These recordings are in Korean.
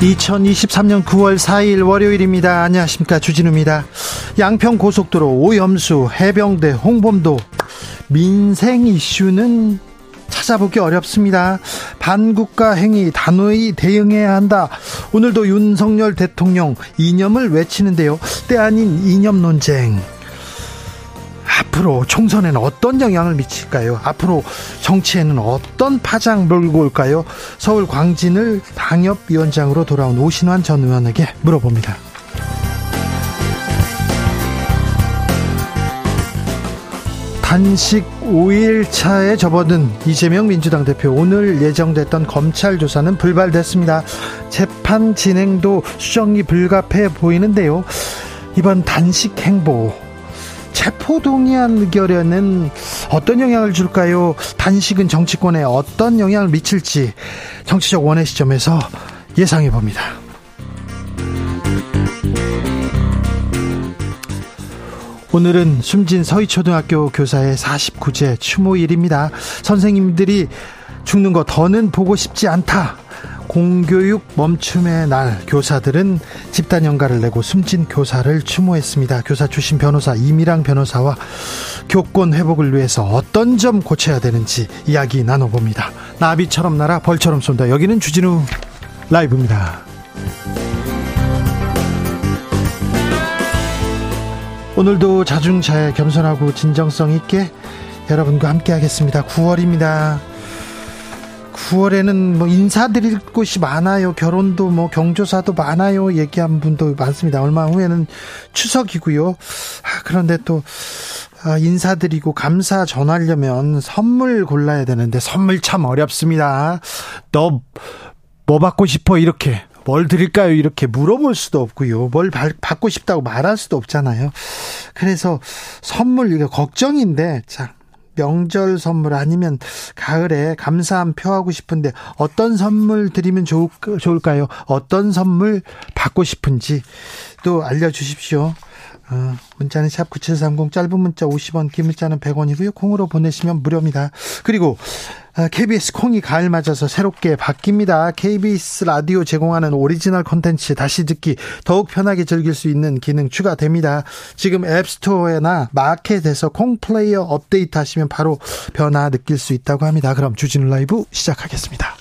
2023년 9월 4일 월요일입니다. 안녕하십니까. 주진우입니다. 양평 고속도로 오염수, 해병대, 홍범도, 민생 이슈는 찾아보기 어렵습니다. 반국가 행위 단호히 대응해야 한다. 오늘도 윤석열 대통령 이념을 외치는데요. 때 아닌 이념 논쟁. 앞으로 총선에는 어떤 영향을 미칠까요? 앞으로 정치에는 어떤 파장 몰고 올까요? 서울 광진을 당협위원장으로 돌아온 오신환 전 의원에게 물어봅니다. 단식 5일차에 접어든 이재명 민주당 대표 오늘 예정됐던 검찰 조사는 불발됐습니다. 재판 진행도 수정이 불가피해 보이는데요. 이번 단식 행보 체포동의안 의결에는 어떤 영향을 줄까요? 단식은 정치권에 어떤 영향을 미칠지 정치적 원의 시점에서 예상해 봅니다. 오늘은 숨진 서희초등학교 교사의 49제 추모일입니다. 선생님들이 죽는 거 더는 보고 싶지 않다. 공교육 멈춤의 날 교사들은 집단 연가를 내고 숨진 교사를 추모했습니다. 교사 출신 변호사 이미랑 변호사와 교권 회복을 위해서 어떤 점 고쳐야 되는지 이야기 나눠봅니다. 나비처럼 날아 벌처럼 쏜다. 여기는 주진우 라이브입니다. 오늘도 자중차에 겸손하고 진정성 있게 여러분과 함께 하겠습니다. 9월입니다. 9월에는 뭐 인사드릴 곳이 많아요. 결혼도 뭐 경조사도 많아요. 얘기한 분도 많습니다. 얼마 후에는 추석이고요. 아, 그런데 또 아, 인사드리고 감사 전하려면 선물 골라야 되는데 선물 참 어렵습니다. 너 뭐 받고 싶어 이렇게 뭘 드릴까요? 이렇게 물어볼 수도 없고요. 뭘 받고 싶다고 말할 수도 없잖아요. 그래서 선물 이거 걱정인데 자 명절 선물 아니면 가을에 감사함 표하고 싶은데 어떤 선물 드리면 좋을, 좋을까요? 어떤 선물 받고 싶은지 또 알려주십시오. 어, 문자는 샵 9730 짧은 문자 50원 긴 문자는 100원이고요. 콩으로 보내시면 무료입니다. 그리고 KBS 아, 콩이 가을 맞아서 새롭게 바뀝니다. KBS 라디오 제공하는 오리지널 콘텐츠 다시 듣기 더욱 편하게 즐길 수 있는 기능 추가됩니다. 지금 앱스토어나 마켓에서 콩 플레이어 업데이트 하시면 바로 변화 느낄 수 있다고 합니다. 그럼 주진우 라이브 시작하겠습니다.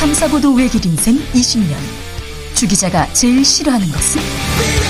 탐사보도 외길 인생 20년. 주 기자가 제일 싫어하는 것은?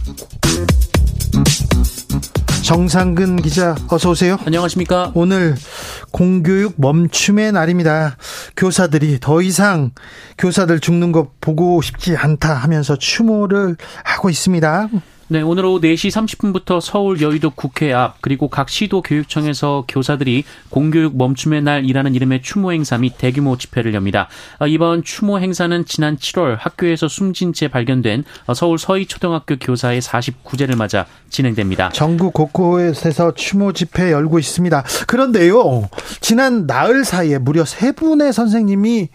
정상근 기자 어서 오세요. 안녕하십니까? 오늘 공교육 멈춤의 날입니다. 교사들이 더 이상 교사들 죽는 거 보고 싶지 않다 하면서 추모를 하고 있습니다. 네, 오늘 오후 4시 30분부터 서울 여의도 국회 앞 그리고 각 시도 교육청에서 교사들이 공교육 멈춤의 날 이라는 이름의 추모 행사 및 대규모 집회를 엽니다. 아, 이번 추모 행사는 지난 7월 학교에서 숨진 채 발견된 서울 서희 초등학교 교사의 49제를 맞아 진행됩니다. 전국 곳곳에서 추모 집회 열고 있습니다. 그런데요, 지난 나흘 사이에 무려 세 분의 선생님이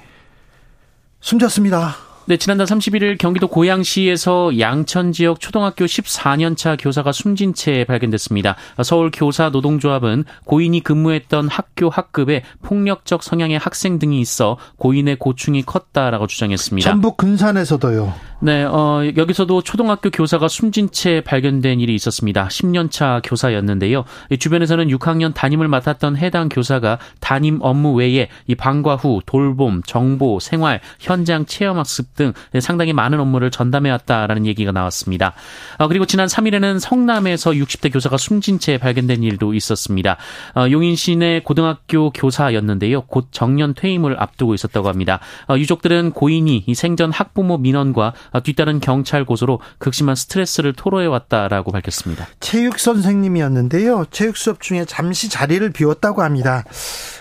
숨졌습니다. 네, 지난달 31일 경기도 고양시에서 양천 지역 초등학교 14년차 교사가 숨진 채 발견됐습니다. 서울 교사 노동조합은 고인이 근무했던 학교 학급에 폭력적 성향의 학생 등이 있어 고인의 고충이 컸다라고 주장했습니다. 전북 근산에서도요. 네, 어, 여기서도 초등학교 교사가 숨진 채 발견된 일이 있었습니다. 10년차 교사였는데요. 주변에서는 6학년 담임을 맡았던 해당 교사가 담임 업무 외에 이 방과 후 돌봄, 정보, 생활, 현장 체험 학습 등 상당히 많은 업무를 전담해 왔다라는 얘기가 나왔습니다. 어, 그리고 지난 3일에는 성남에서 60대 교사가 숨진 채 발견된 일도 있었습니다. 어, 용인 시내 고등학교 교사였는데요. 곧 정년 퇴임을 앞두고 있었다고 합니다. 어, 유족들은 고인이 이 생전 학부모 민원과 뒤따른 경찰 고소로 극심한 스트레스를 토로해 왔다라고 밝혔습니다. 체육 선생님이었는데요. 체육 수업 중에 잠시 자리를 비웠다고 합니다.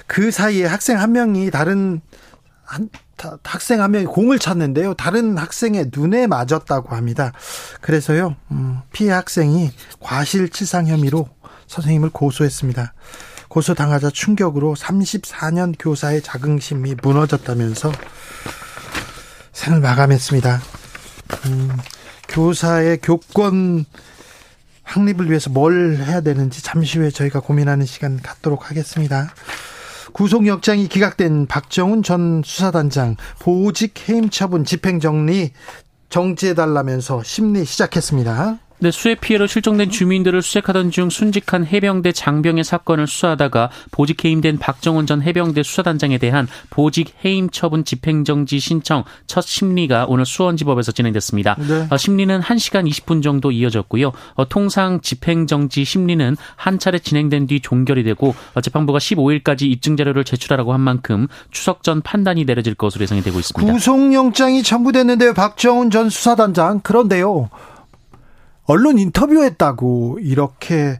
그 사이에 학생 한 명이 다른 한, 학생 한 명이 공을 찼는데요. 다른 학생의 눈에 맞았다고 합니다. 그래서요, 음, 피해 학생이 과실치상 혐의로 선생님을 고소했습니다. 고소당하자 충격으로 34년 교사의 자긍심이 무너졌다면서 생을 마감했습니다. 음, 교사의 교권 확립을 위해서 뭘 해야 되는지 잠시 후에 저희가 고민하는 시간 갖도록 하겠습니다. 구속영장이 기각된 박정훈 전 수사단장 보직 해임 처분 집행정리 정지해달라면서 심리 시작했습니다. 네, 수해 피해로 실종된 주민들을 수색하던 중 순직한 해병대 장병의 사건을 수사하다가 보직 해임된 박정훈 전 해병대 수사단장에 대한 보직 해임 처분 집행정지 신청 첫 심리가 오늘 수원지법에서 진행됐습니다. 네. 어, 심리는 1시간 20분 정도 이어졌고요. 어, 통상 집행정지 심리는 한 차례 진행된 뒤 종결이 되고 어, 재판부가 15일까지 입증 자료를 제출하라고 한 만큼 추석 전 판단이 내려질 것으로 예상이 되고 있습니다. 구속영장이 첨부됐는데요. 박정훈 전 수사단장 그런데요. 언론 인터뷰했다고 이렇게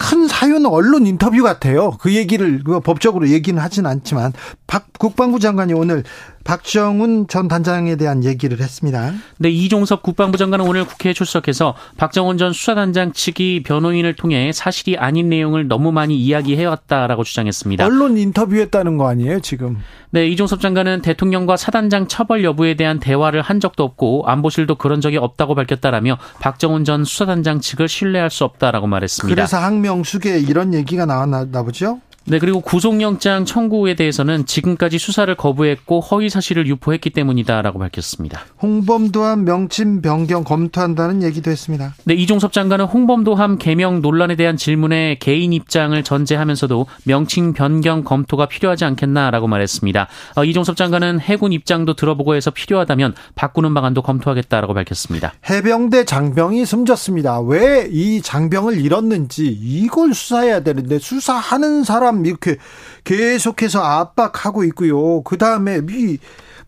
큰 사유는 언론 인터뷰 같아요. 그 얘기를 그 법적으로 얘기는 하진 않지만 박 국방부 장관이 오늘 박정훈 전 단장에 대한 얘기를 했습니다. 네, 이종섭 국방부 장관은 오늘 국회에 출석해서 박정훈 전 수사단장 측이 변호인을 통해 사실이 아닌 내용을 너무 많이 이야기해왔다라고 주장했습니다. 언론 인터뷰했다는 거 아니에요, 지금? 네, 이종섭 장관은 대통령과 사단장 처벌 여부에 대한 대화를 한 적도 없고 안보실도 그런 적이 없다고 밝혔다라며 박정훈 전 수사단장 측을 신뢰할 수 없다라고 말했습니다. 그래서 항명 수계 이런 얘기가 나왔나 보죠? 네, 그리고 구속영장 청구에 대해서는 지금까지 수사를 거부했고 허위 사실을 유포했기 때문이다라고 밝혔습니다. 홍범도함 명칭 변경 검토한다는 얘기도 했습니다. 네, 이종섭 장관은 홍범도함 개명 논란에 대한 질문에 개인 입장을 전제하면서도 명칭 변경 검토가 필요하지 않겠나라고 말했습니다. 어, 이종섭 장관은 해군 입장도 들어보고 해서 필요하다면 바꾸는 방안도 검토하겠다라고 밝혔습니다. 해병대 장병이 숨졌습니다. 왜 이 장병을 잃었는지 이걸 수사해야 되는데 수사하는 사람 사람 이렇게 계속해서 압박하고 있고요. 그 다음에 이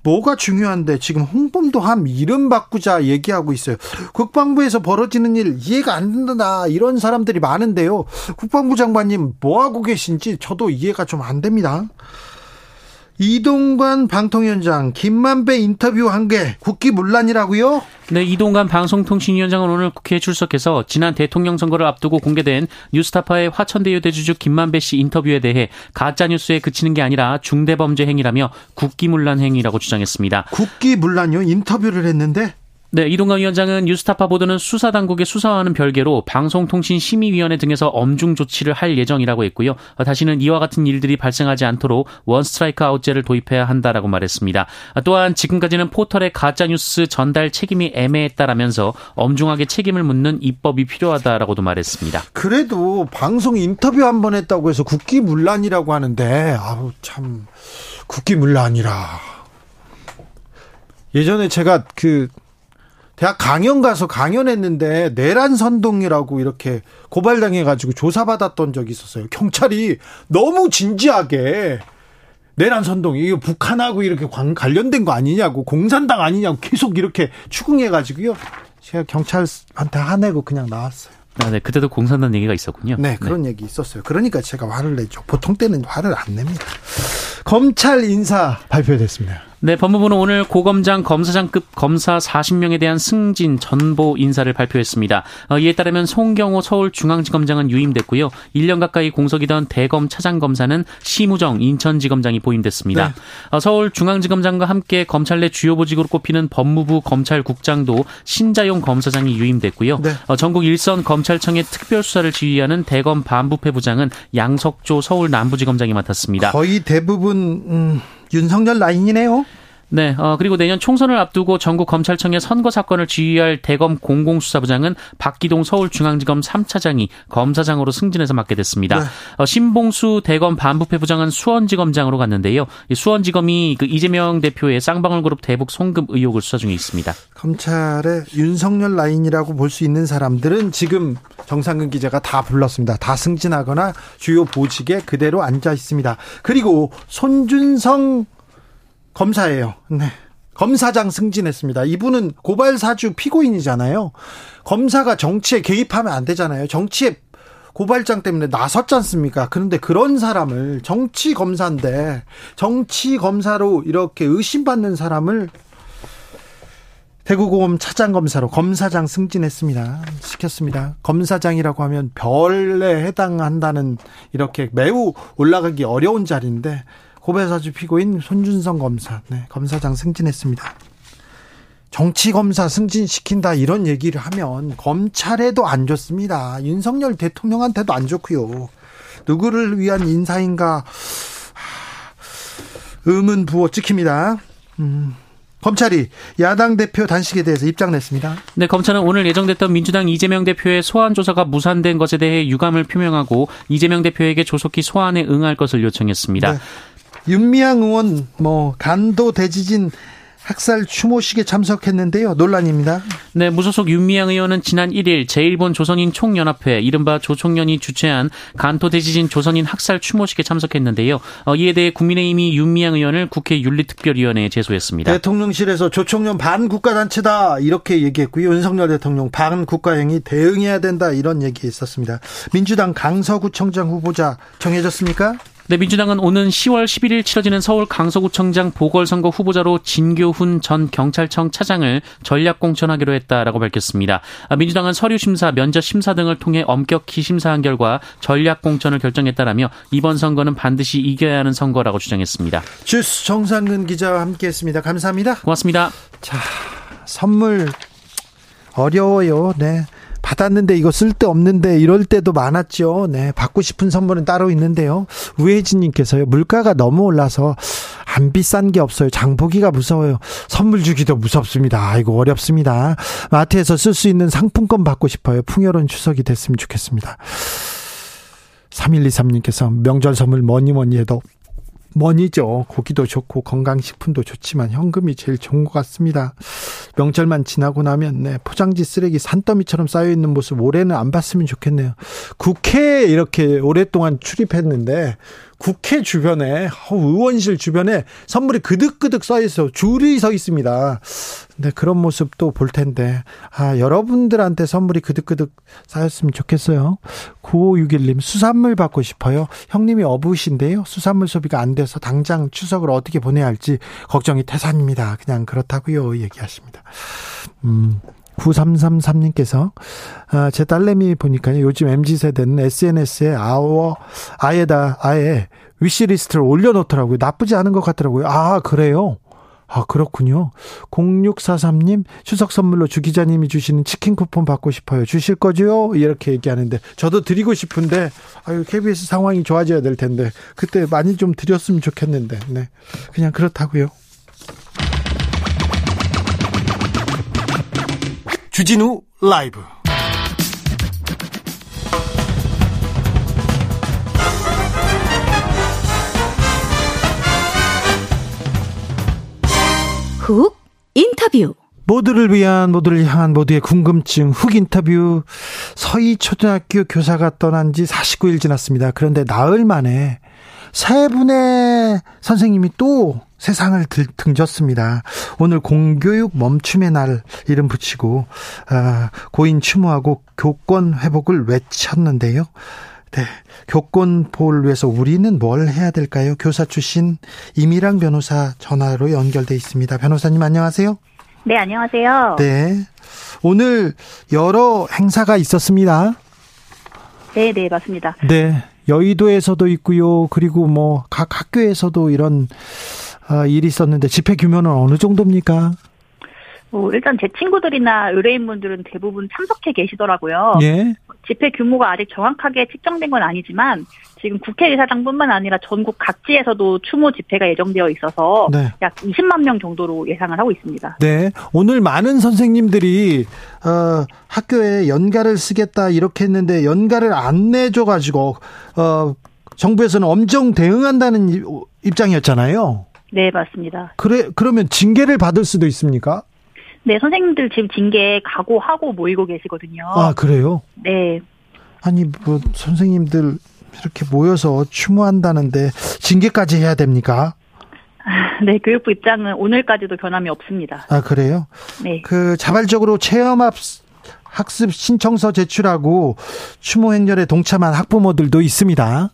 뭐가 중요한데 지금 홍범도 함 이름 바꾸자 얘기하고 있어요. 국방부에서 벌어지는 일 이해가 안 된다 이런 사람들이 많은데요. 국방부 장관님 뭐 하고 계신지 저도 이해가 좀 안 됩니다. 이동관 방통위원장 김만배 인터뷰 한게 국기 문란이라고요? 네, 이동관 방송통신위원장은 오늘 국회에 출석해서 지난 대통령 선거를 앞두고 공개된 뉴스타파의 화천대유 대주주 김만배 씨 인터뷰에 대해 가짜 뉴스에 그치는 게 아니라 중대범죄 행위라며 국기 문란 행위라고 주장했습니다. 국기 문란요? 인터뷰를 했는데 네, 이동관 위원장은 뉴스타파 보도는 수사 당국의 수사와는 별개로 방송통신심의위원회 등에서 엄중 조치를 할 예정이라고 했고요. 다시는 이와 같은 일들이 발생하지 않도록 원 스트라이크 아웃제를 도입해야 한다라고 말했습니다. 또한 지금까지는 포털의 가짜 뉴스 전달 책임이 애매했다라면서 엄중하게 책임을 묻는 입법이 필요하다라고도 말했습니다. 그래도 방송 인터뷰 한 번 했다고 해서 국기문란이라고 하는데 아우 참 국기문란이라. 예전에 제가 그 대학 강연 가서 강연했는데 내란 선동이라고 이렇게 고발당해 가지고 조사받았던 적이 있었어요. 경찰이 너무 진지하게 내란 선동 이게 북한하고 이렇게 관련된 거 아니냐고 공산당 아니냐고 계속 이렇게 추궁해 가지고요. 제가 경찰한테 화내고 그냥 나왔어요. 아, 네, 그때도 공산당 얘기가 있었군요. 네, 그런 네. 얘기 있었어요. 그러니까 제가 화를 내죠. 보통 때는 화를 안 냅니다. 검찰 인사 발표됐습니다. 네, 법무부는 오늘 고검장 검사장급 검사 40명에 대한 승진 전보 인사를 발표했습니다. 어, 이에 따르면 송경호 서울중앙지검장은 유임됐고요. 1년 가까이 공석이던 대검 차장검사는 심우정 인천지검장이 보임됐습니다. 네. 어, 서울중앙지검장과 함께 검찰 내 주요 보직으로 꼽히는 법무부 검찰국장도 신자용 검사장이 유임됐고요. 네. 어, 전국 일선 검찰청의 특별수사를 지휘하는 대검 반부패 부장은 양석조 서울 남부지검장이 맡았습니다. 거의 대부분 음... 윤석열 라인이네요. 네, 어, 그리고 내년 총선을 앞두고 전국 검찰청의 선거 사건을 지휘할 대검 공공수사부장은 박기동 서울중앙지검 3차장이 검사장으로 승진해서 맡게 됐습니다. 네. 어, 신봉수 대검 반부패 부장은 수원지검장으로 갔는데요. 수원지검이 그 이재명 대표의 쌍방울 그룹 대북 송금 의혹을 수사 중에 있습니다. 검찰의 윤석열 라인이라고 볼 수 있는 사람들은 지금 정상근 기자가 다 불렀습니다. 다 승진하거나 주요 보직에 그대로 앉아 있습니다. 그리고 손준성 검사예요. 네. 검사장 승진했습니다. 이분은 고발 사주 피고인이잖아요. 검사가 정치에 개입하면 안 되잖아요. 정치에 고발장 때문에 나섰지 않습니까? 그런데 그런 사람을 정치 검사인데 정치 검사로 이렇게 의심받는 사람을 대구고검 차장검사로 검사장 승진했습니다. 시켰습니다. 검사장이라고 하면 별에 해당한다는 이렇게 매우 올라가기 어려운 자리인데 고배사주 피고인 손준성 검사, 네, 검사장 승진했습니다. 정치 검사 승진시킨다 이런 얘기를 하면 검찰에도 안 좋습니다. 윤석열 대통령한테도 안 좋고요. 누구를 위한 인사인가 의문 부호 찍힙니다. 음. 검찰이 야당 대표 단식에 대해서 입장 냈습니다. 네, 검찰은 오늘 예정됐던 민주당 이재명 대표의 소환 조사가 무산된 것에 대해 유감을 표명하고 이재명 대표에게 조속히 소환에 응할 것을 요청했습니다. 네. 윤미향 의원 뭐 간도 대지진 학살 추모식에 참석했는데요. 논란입니다. 네, 무소속 윤미향 의원은 지난 1일 제1본 조선인 총연합회 이른바 조총련이 주최한 간토 대지진 조선인 학살 추모식에 참석했는데요. 어, 이에 대해 국민의힘이 윤미향 의원을 국회 윤리특별위원회에 제소했습니다. 대통령실에서 조총련 반국가단체다 이렇게 얘기했고요. 윤석열 대통령 반국가행위 대응해야 된다 이런 얘기 있었습니다. 민주당 강서구청장 후보자 정해졌습니까? 네, 민주당은 오는 10월 11일 치러지는 서울 강서구청장 보궐선거 후보자로 진교훈 전 경찰청 차장을 전략 공천하기로 했다라고 밝혔습니다. 아, 민주당은 서류 심사, 면접 심사 등을 통해 엄격히 심사한 결과 전략 공천을 결정했다라며 이번 선거는 반드시 이겨야 하는 선거라고 주장했습니다. 주스 정상근 기자와 함께했습니다. 감사합니다. 고맙습니다. 자, 선물 어려워요. 네. 받았는데 이거 쓸데없는데 이럴 때도 많았죠. 네. 받고 싶은 선물은 따로 있는데요. 우혜진님께서요. 물가가 너무 올라서 안 비싼 게 없어요. 장보기가 무서워요. 선물 주기도 무섭습니다. 아이고, 어렵습니다. 마트에서 쓸 수 있는 상품권 받고 싶어요. 풍요로운 추석이 됐으면 좋겠습니다. 3123님께서 명절 선물 뭐니 뭐니 해도 머니죠. 고기도 좋고 건강식품도 좋지만 현금이 제일 좋은 것 같습니다. 명절만 지나고 나면 네, 포장지 쓰레기 산더미처럼 쌓여 있는 모습 올해는 안 봤으면 좋겠네요. 국회에 이렇게 오랫동안 출입했는데 국회 주변에 의원실 주변에 선물이 그득그득 쌓여 있어 줄이 서 있습니다. 네, 그런 모습도 볼 텐데 아, 여러분들한테 선물이 그득그득 쌓였으면 좋겠어요. 9561님 수산물 받고 싶어요. 형님이 어부신데요. 수산물 소비가 안 돼서 당장 추석을 어떻게 보내야 할지 걱정이 태산입니다. 그냥 그렇다고요. 얘기하십니다. 음. 9333님께서 아, 제 딸내미 보니까요. 요즘 MZ세대는 SNS에 아워 아예다 아예 위시리스트를 올려놓더라고요. 나쁘지 않은 것 같더라고요. 아 그래요? 아, 그렇군요. 0643님, 추석 선물로 주 기자님이 주시는 치킨 쿠폰 받고 싶어요. 주실 거죠? 이렇게 얘기하는데, 저도 드리고 싶은데, 아유, KBS 상황이 좋아져야 될 텐데, 그때 많이 좀 드렸으면 좋겠는데, 네. 그냥 그렇다고요. 주진우 라이브. 훅 인터뷰. 모두를 위한 모두를 향한 모두의 궁금증 훅 인터뷰. 서희 초등학교 교사가 떠난 지 49일 지났습니다. 그런데 나흘 만에 세 분의 선생님이 또 세상을 등졌습니다. 오늘 공교육 멈춤의 날 이름 붙이고 아, 고인 추모하고 교권 회복을 외쳤는데요. 네. 교권 보호를 위해서 우리는 뭘 해야 될까요? 교사 출신 이미랑 변호사 전화로 연결돼 있습니다. 변호사님 안녕하세요. 네, 안녕하세요. 네. 오늘 여러 행사가 있었습니다. 네, 네, 맞습니다. 네. 여의도에서도 있고요. 그리고 뭐 각 학교에서도 이런 아, 일이 있었는데 집회 규모는 어느 정도입니까? 어, 일단 제 친구들이나 의뢰인분들은 대부분 참석해 계시더라고요. 예. 집회 규모가 아직 정확하게 측정된 건 아니지만 지금 국회의사당뿐만 아니라 전국 각지에서도 추모 집회가 예정되어 있어서 네. 약 20만 명 정도로 예상을 하고 있습니다. 네. 오늘 많은 선생님들이 어, 학교에 연가를 쓰겠다 이렇게 했는데 연가를 안 내줘 가지고 어, 정부에서는 엄정 대응한다는 이- 입장이었잖아요. 네, 맞습니다. 그래 그러면 징계를 받을 수도 있습니까? 네, 선생님들 지금 징계 각오하고 모이고 계시거든요. 아, 그래요? 네. 아니 뭐 선생님들 이렇게 모여서 추모한다는데 징계까지 해야 됩니까? 네, 교육부 입장은 오늘까지도 변함이 없습니다. 아, 그래요? 네. 그 자발적으로 체험합 학습 신청서 제출하고 추모 행렬에 동참한 학부모들도 있습니다.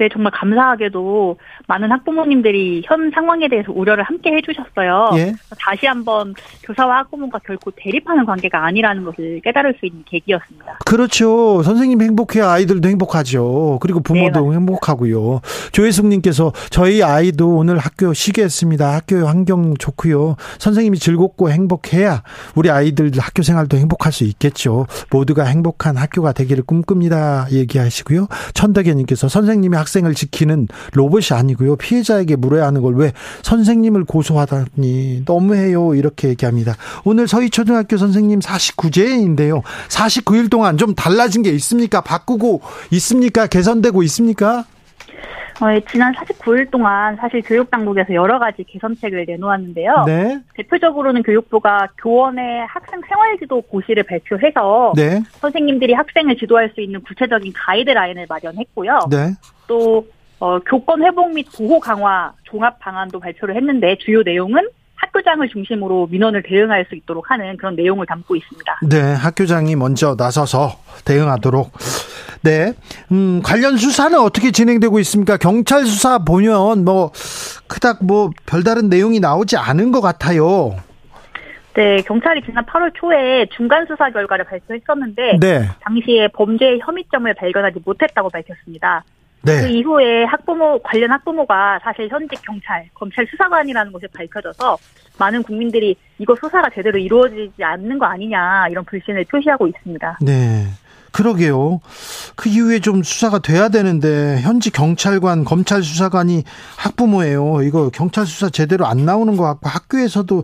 네, 정말 감사하게도 많은 학부모님들이 현 상황에 대해서 우려를 함께 해주셨어요. 예. 다시 한번 교사와 학부모가 결코 대립하는 관계가 아니라는 것을 깨달을 수 있는 계기였습니다. 그렇죠. 선생님 행복해야 아이들도 행복하죠. 그리고 부모도 네, 행복하고요. 조혜숙님께서 저희 아이도 오늘 학교 쉬게 했습니다. 학교 환경 좋고요. 선생님이 즐겁고 행복해야 우리 아이들 학교 생활도 행복할 수 있겠죠. 모두가 행복한 학교가 되기를 꿈꿉니다. 얘기하시고요. 천덕현님께서 선생님이 학 생을 지키는 로봇이 아니고요. 피해자에게 물어야 하는 걸 왜 선생님을 고소하다니 너무해요. 이렇게 얘기합니다. 오늘 서희초등학교 선생님 49제인데요. 49일 동안 좀 달라진 게 있습니까? 바꾸고 있습니까? 개선되고 있습니까? 어, 예, 지난 49일 동안 사실 교육당국에서 여러 가지 개선책을 내놓았는데요. 네. 대표적으로는 교육부가 교원의 학생 생활지도 고시를 발표해서 네. 선생님들이 학생을 지도할 수 있는 구체적인 가이드라인을 마련했고요. 네. 또 어, 교권 회복 및 보호 강화 종합 방안도 발표를 했는데 주요 내용은 학교장을 중심으로 민원을 대응할 수 있도록 하는 그런 내용을 담고 있습니다. 네. 학교장이 먼저 나서서 대응하도록. 네. 음, 관련 수사는 어떻게 진행되고 있습니까? 경찰 수사 보면 뭐, 그닥 뭐, 별다른 내용이 나오지 않은 것 같아요. 네, 경찰이 지난 8월 초에 중간 수사 결과를 발표했었는데 네. 당시에 범죄 혐의점을 발견하지 못했다고 밝혔습니다. 그 네. 이후에 학부모 관련 학부모가 사실 현직 경찰, 검찰 수사관이라는 것이 밝혀져서 많은 국민들이 이거 수사가 제대로 이루어지지 않는 거 아니냐 이런 불신을 표시하고 있습니다. 네. 그러게요. 그 이후에 좀 수사가 돼야 되는데 현지 경찰관, 검찰 수사관이 학부모예요. 이거 경찰 수사 제대로 안 나오는 것 같고 학교에서도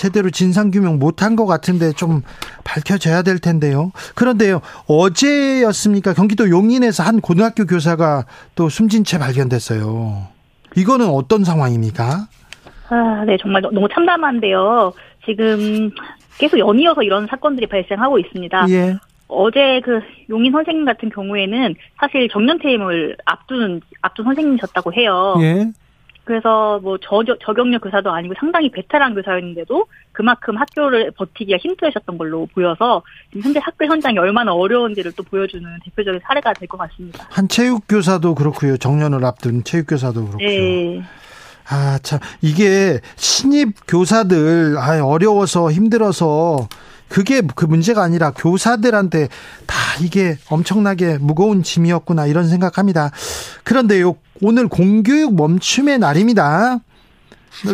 제대로 진상 규명 못한 것 같은데 좀 밝혀져야 될 텐데요. 그런데요. 어제였습니까? 경기도 용인에서 한 고등학교 교사가 또 숨진 채 발견됐어요. 이거는 어떤 상황입니까? 아, 네, 정말 너- 너무 참담한데요. 지금 계속 연이어서 이런 사건들이 발생하고 있습니다. 예. 어제 그 용인 선생님 같은 경우에는 사실 정년 퇴임을 앞두는 앞둔 선생님이셨다고 해요. 예. 그래서 뭐 저, 저경력 교사도 아니고 상당히 베테랑 교사였는데도 그만큼 학교를 버티기가 힘들으셨던 걸로 보여서 지금 현재 학교 현장이 얼마나 어려운지를 또 보여주는 대표적인 사례가 될 것 같습니다. 한 체육 교사도 그렇고요. 정년을 앞둔 체육 교사도 그렇고요. 네. 아, 참, 이게 신입 교사들, 아, 어려워서 힘들어서 그게 그 문제가 아니라 교사들한테 다 이게 엄청나게 무거운 짐이었구나 이런 생각합니다. 그런데요, 오늘 공교육 멈춤의 날입니다.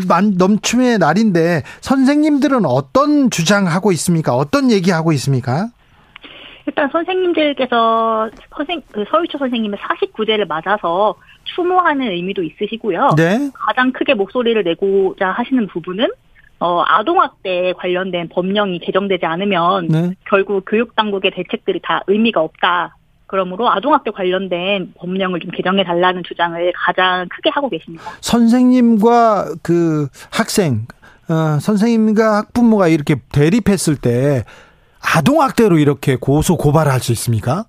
만- 멈춤의 날인데 선생님들은 어떤 주장하고 있습니까? 어떤 얘기하고 있습니까? 일단 선생님들께서 선생 그 서유초 선생님의 49제를 맞아서 추모하는 의미도 있으시고요. 네. 가장 크게 목소리를 내고자 하시는 부분은 어, 아동학대에 관련된 법령이 개정되지 않으면 네. 결국 교육 당국의 대책들이 다 의미가 없다. 그러므로 아동학대 관련된 법령을 좀 개정해 달라는 주장을 가장 크게 하고 계십니다. 선생님과 그 학생, 어, 선생님과 학부모가 이렇게 대립했을 때 아동학대로 이렇게 고소 고발할 수 있습니까?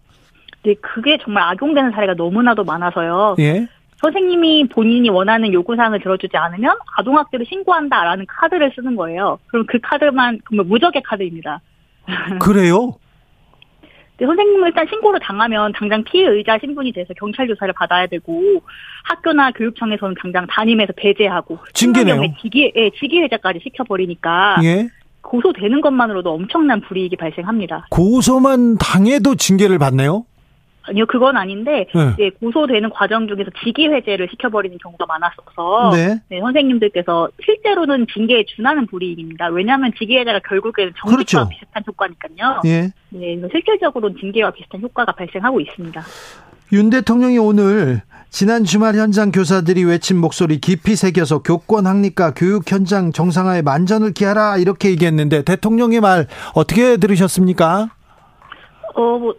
근데 그게 정말 악용되는 사례가 너무나도 많아서요. 예. 선생님이 본인이 원하는 요구사항을 들어주지 않으면 아동학대를 신고한다라는 카드를 쓰는 거예요. 그럼 그 카드만 정말 무적의 카드입니다. 그래요? 근데 선생님은 일단 신고를 당하면 당장 피해의자 신분이 돼서 경찰 조사를 받아야 되고 학교나 교육청에서는 당장 담임해서 배제하고 징계네요. 직위, 예, 직위해제까지 시켜버리니까 예. 고소되는 것만으로도 엄청난 불이익이 발생합니다. 고소만 당해도 징계를 받네요? 아니요, 그건 아닌데 네. 이제 고소되는 과정 중에서 직위 해제를 시켜버리는 경우가 많았어서 네. 네, 선생님들께서 실제로는 징계에 준하는 불이익입니다. 왜냐하면 직위 해제가 결국에는 정직과 그렇죠. 비슷한 효과니까요. 예. 네, 실질적으로는 징계와 비슷한 효과가 발생하고 있습니다. 윤 대통령이 오늘 지난 주말 현장 교사들이 외친 목소리 깊이 새겨서 교권 확립과 교육 현장 정상화에 만전을 기하라 이렇게 얘기했는데 대통령의 말 어떻게 들으셨습니까? 어, 뭐,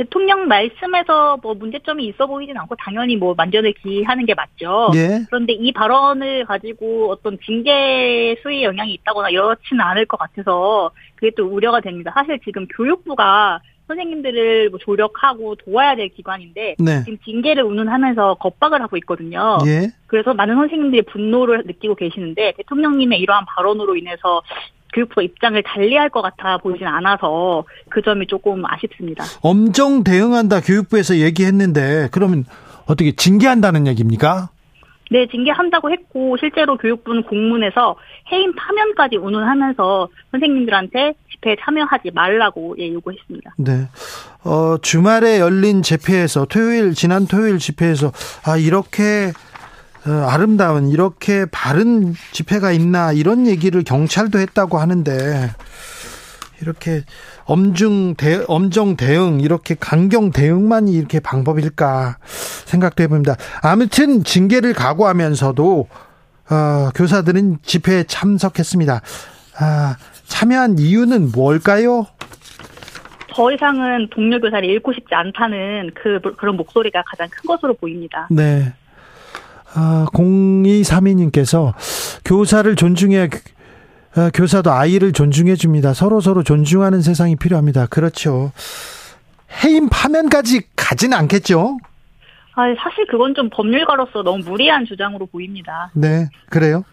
대통령 말씀에서 뭐 문제점이 있어 보이진 않고 당연히 뭐 만전을 기하는 게 맞죠. 예. 그런데 이 발언을 가지고 어떤 징계 수위 영향이 있다거나 이렇지는 않을 것 같아서 그게 또 우려가 됩니다. 사실 지금 교육부가 선생님들을 뭐 조력하고 도와야 될 기관인데 네. 지금 징계를 운운하면서 겁박을 하고 있거든요. 예. 그래서 많은 선생님들이 분노를 느끼고 계시는데 대통령님의 이러한 발언으로 인해서 교육부가 입장을 달리할 것 같아 보이진 않아서 그 점이 조금 아쉽습니다. 엄정 대응한다 교육부에서 얘기했는데 그러면 어떻게 징계한다는 얘기입니까? 네, 징계한다고 했고 실제로 교육부는 공문에서 해임 파면까지 운운하면서 선생님들한테 집회에 참여하지 말라고 예, 요구했습니다. 네. 어, 주말에 열린 집회에서 토요일 지난 토요일 집회에서 아 이렇게 어, 아름다운 이렇게 바른 집회가 있나 이런 얘기를 경찰도 했다고 하는데 이렇게 엄중 대 엄정 대응 이렇게 강경 대응만이 이렇게 방법일까 생각도 해봅니다. 아무튼 징계를 각오하면서도 어, 교사들은 집회에 참석했습니다. 아, 참여한 이유는 뭘까요? 더 이상은 동료 교사를 잃고 싶지 않다는 그 그런 목소리가 가장 큰 것으로 보입니다. 네. 아, 0232님께서 교사를 존중해야 교- 아, 교사도 아이를 존중해 줍니다. 서로 서로 존중하는 세상이 필요합니다. 그렇죠. 해임 파면까지 가진 않겠죠? 아, 사실 그건 좀 법률가로서 너무 무리한 주장으로 보입니다. 네, 그래요.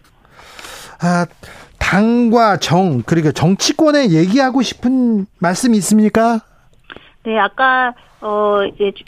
아, 당과 정, 그리고 정치권에 얘기하고 싶은 말씀이 있습니까? 네, 아까 어 이제 주-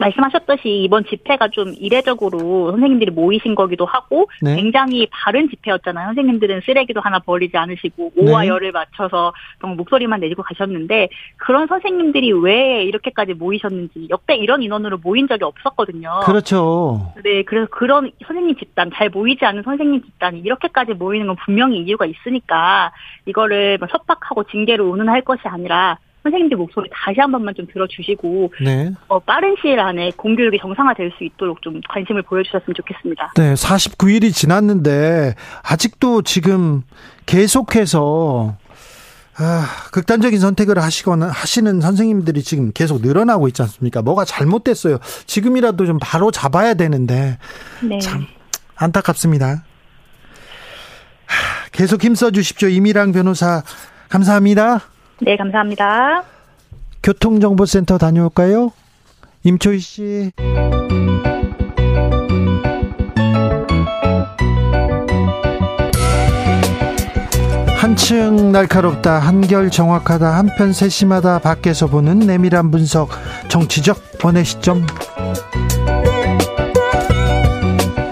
말씀하셨듯이 이번 집회가 좀 이례적으로 선생님들이 모이신 거기도 하고 네. 굉장히 바른 집회였잖아요. 선생님들은 쓰레기도 하나 버리지 않으시고 오와 네. 열을 맞춰서 정말 목소리만 내시고 가셨는데 그런 선생님들이 왜 이렇게까지 모이셨는지 역대 이런 인원으로 모인 적이 없었거든요. 그렇죠. 네, 그래서 그런 선생님 집단, 잘 모이지 않은 선생님 집단이 이렇게까지 모이는 건 분명히 이유가 있으니까 이거를 뭐 협박하고 징계를 운운할 것이 아니라 선생님들 목소리 다시 한 번만 좀 들어주시고 네. 어, 빠른 시일 안에 공교육이 정상화될 수 있도록 좀 관심을 보여주셨으면 좋겠습니다. 네, 49일이 지났는데 아직도 지금 계속해서 아, 극단적인 선택을 하시거나 하시는 선생님들이 지금 계속 늘어나고 있지 않습니까? 뭐가 잘못됐어요. 지금이라도 좀 바로 잡아야 되는데 네. 참. 안타깝습니다. 하, 계속 힘써 주십시오. 이미랑 변호사 감사합니다. 네, 감사합니다. 교통정보센터 다녀올까요? 임초희 씨. 한층 날카롭다, 한결 정확하다, 한편 세심하다, 밖에서 보는 내밀한 분석, 정치적 번외 시점.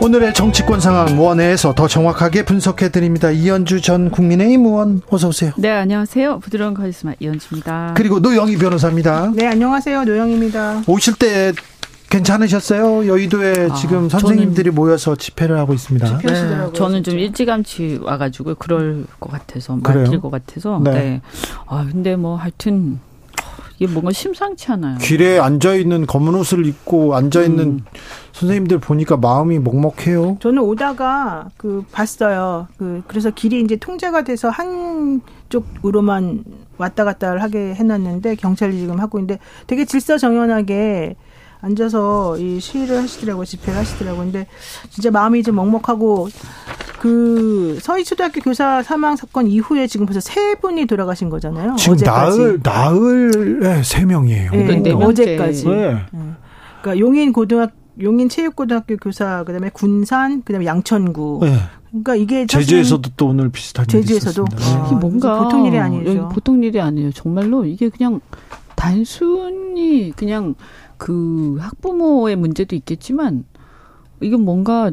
오늘의 정치권 상황 원회에서 더 정확하게 분석해 드립니다. 이현주 전 국민의힘 의원 어서 오세요. 네, 안녕하세요. 부드러운 카리스마 이현주입니다. 그리고 노영희 변호사입니다. 네, 안녕하세요. 노영입니다. 오실 때 괜찮으셨어요? 여의도에 아, 지금 선생님들이 모여서 집회를 하고 있습니다. 집회- 하시더라고요, 네, 저는 좀. 일찌감치 와가지고 그럴 것 같아서 그래요? 말릴 것 같아서. 네. 네. 아 근데 뭐 하여튼 이게 뭔가 심상치 않아요. 길에 앉아 있는 검은 옷을 입고 앉아 있는 음. 선생님들 보니까 마음이 먹먹해요. 저는 오다가 그 봤어요. 그 그래서 길이 이제 통제가 돼서 한쪽으로만 왔다 갔다 하게 해놨는데 경찰이 지금 하고 있는데 되게 질서정연하게 앉아서 이 시위를 하시더라고요. 집회를 하시더라고요. 근데 진짜 마음이 좀 먹먹하고 그 서희초등학교 교사 사망 사건 이후에 지금 벌써 세 분이 돌아가신 거잖아요. 지금 어제까지. 나흘 나흘에 세 명이에요. 네, 네 명째. 어제까지. 네. 그러니까 용인 고등학 용인 체육고등학교 교사 그다음에 군산 그다음에 양천구 네. 그러니까 이게 제주에서도 또 오늘 비슷한 일이 제주에서도? 있었습니다. 아. 이게 뭔가 보통 일이 아니죠. 여기 보통 일이 아니에요. 정말로 이게 그냥 단순히 그냥 그 학부모의 문제도 있겠지만 이건 뭔가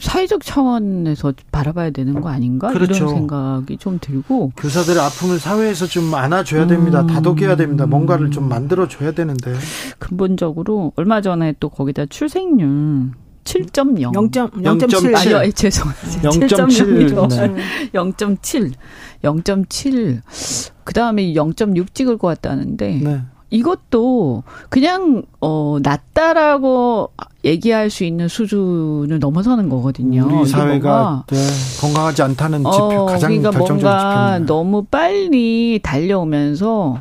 사회적 차원에서 바라봐야 되는 거 아닌가 그렇죠. 이런 생각이 좀 들고 교사들의 아픔을 사회에서 좀 안아줘야 됩니다. 음. 다독여야 됩니다. 뭔가를 좀 만들어 줘야 되는데. 근본적으로 얼마 전에 또 거기다 출생률 7.0 0.0.7 0.7. 아니요, 예, 죄송합니다. 0.7. 7.0이죠. 네. 0.7, 0.7. 그 다음에 0.6 찍을 것 같다는데 네. 이것도 그냥 어 낮다라고 얘기할 수 있는 수준을 넘어서는 거거든요. 우리 사회가 네, 건강하지 않다는 지표 어, 가장 그러니까 결정적인 뭔가 지표입니다. 너무 빨리 달려오면서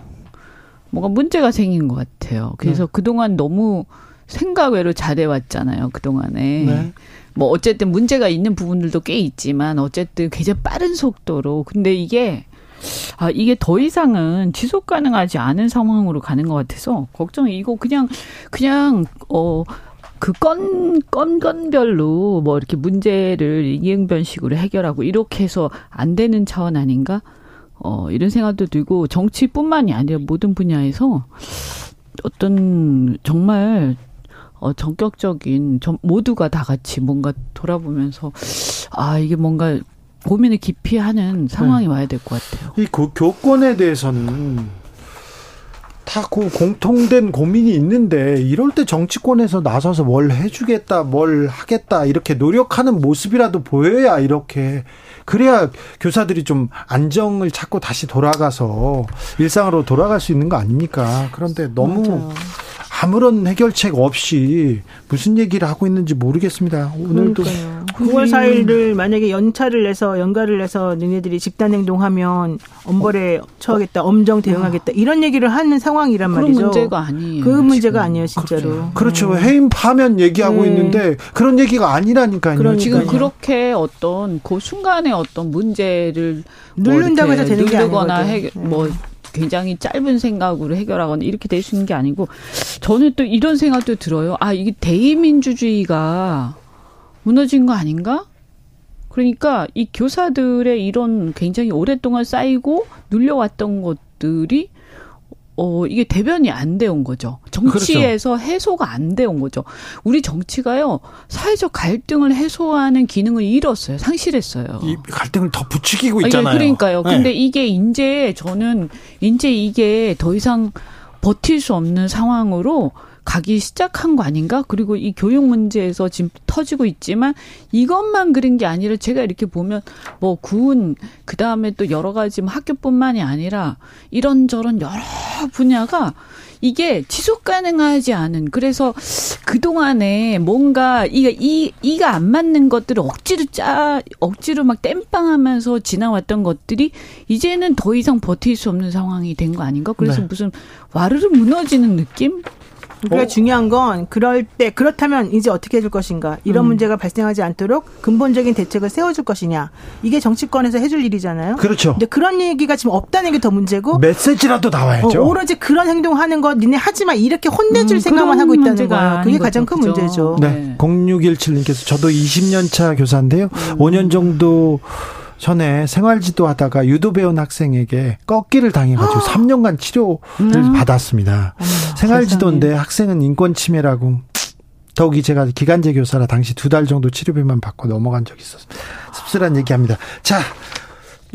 뭔가 문제가 생긴 것 같아요. 그래서 네. 그동안 너무 생각 외로 잘해왔잖아요. 그동안에. 네. 뭐 어쨌든 문제가 있는 부분들도 꽤 있지만 어쨌든 굉장히 빠른 속도로. 근데 이게 아, 이게 더 이상은 지속 가능하지 않은 상황으로 가는 것 같아서 걱정이 이거 그냥 그냥 어 그 건, 건건별로 뭐 이렇게 문제를 이행변식으로 해결하고 이렇게 해서 안 되는 차원 아닌가? 어, 이런 생각도 들고 정치뿐만이 아니라 모든 분야에서 어떤 정말 어, 전격적인 전, 모두가 다 같이 뭔가 돌아보면서 아, 이게 뭔가 고민을 깊이 하는 상황이 와야 될 것 같아요. 이 고- 교권에 대해서는 다 고- 공통된 고민이 있는데 이럴 때 정치권에서 나서서 뭘 해주겠다, 뭘 하겠다 이렇게 노력하는 모습이라도 보여야 이렇게 그래야 교사들이 좀 안정을 찾고 다시 돌아가서 일상으로 돌아갈 수 있는 거 아닙니까? 그런데 너무 맞아요. 아무런 해결책 없이 무슨 얘기를 하고 있는지 모르겠습니다. 오늘도 그러니까요. 9월 4일을 만약에 연차를 내서 연가를 내서 너네들이 집단 행동하면 엄벌에 처하겠다, 엄정 대응하겠다 이런 얘기를 하는 상황이란 그런 말이죠. 문제가 아니에요. 그 문제가. 아니에요, 진짜로. 그렇죠. 해임 파면 얘기하고 네. 있는데 그런 얘기가 아니라니까요. 그러니까요. 지금 그렇게 어떤 그 순간에 어떤 문제를 뭐 누른다고 해서 되는 게 아니거든. 해결- 네. 뭐 굉장히 짧은 생각으로 해결하거나 이렇게 될 수 있는 게 아니고 저는 또 이런 생각도 들어요. 아 이게 대의민주주의가 무너진 거 아닌가? 그러니까 이 교사들의 이런 굉장히 오랫동안 쌓이고 눌려왔던 것들이 어, 이게 대변이 안 되온 거죠. 정치에서 해소가 안 되온 거죠. 우리 정치가요, 사회적 갈등을 해소하는 기능을 잃었어요. 상실했어요. 이 갈등을 더 부추기고 있잖아요. 그러니까요. 네. 근데 이게 이제 저는 이제 이게 더 이상 버틸 수 없는 상황으로 가기 시작한 거 아닌가? 그리고 이 교육 문제에서 지금 터지고 있지만 이것만 그런 게 아니라 제가 이렇게 보면 뭐 군, 그 다음에 또 여러 가지 뭐 학교뿐만이 아니라 이런저런 여러 분야가 이게 지속 가능하지 않은 그래서 그동안에 뭔가 이가 이 이가 안 맞는 것들을 억지로 짜 억지로 막 땜빵하면서 지나왔던 것들이 이제는 더 이상 버틸 수 없는 상황이 된 거 아닌가? 그래서 네. 무슨 와르르 무너지는 느낌? 그러니까 어. 중요한 건 그럴 때 그렇다면 이제 어떻게 해줄 것인가 이런 음. 문제가 발생하지 않도록 근본적인 대책을 세워줄 것이냐 이게 정치권에서 해줄 일이잖아요. 그렇죠. 근데 그런 얘기가 지금 없다는 게 더 문제고 메시지라도 어, 나와야죠. 오로지 그런 행동하는 거 니네 하지 마 이렇게 혼내줄 음, 생각만 하고 있다는 거예요. 그게 가장 거죠. 큰 그죠. 문제죠. 네. 네. 0617님께서 저도 20년 차 교사인데요. 음. 5년 정도 전에 생활지도 하다가 유도 배운 학생에게 꺾기를 당해가지고 3년간 치료를 음. 받았습니다. 생활지도인데 학생은 인권 침해라고 더욱이 제가 기간제 교사라 당시 두 달 정도 치료비만 받고 넘어간 적이 있었습니다. 씁쓸한 얘기합니다. 자,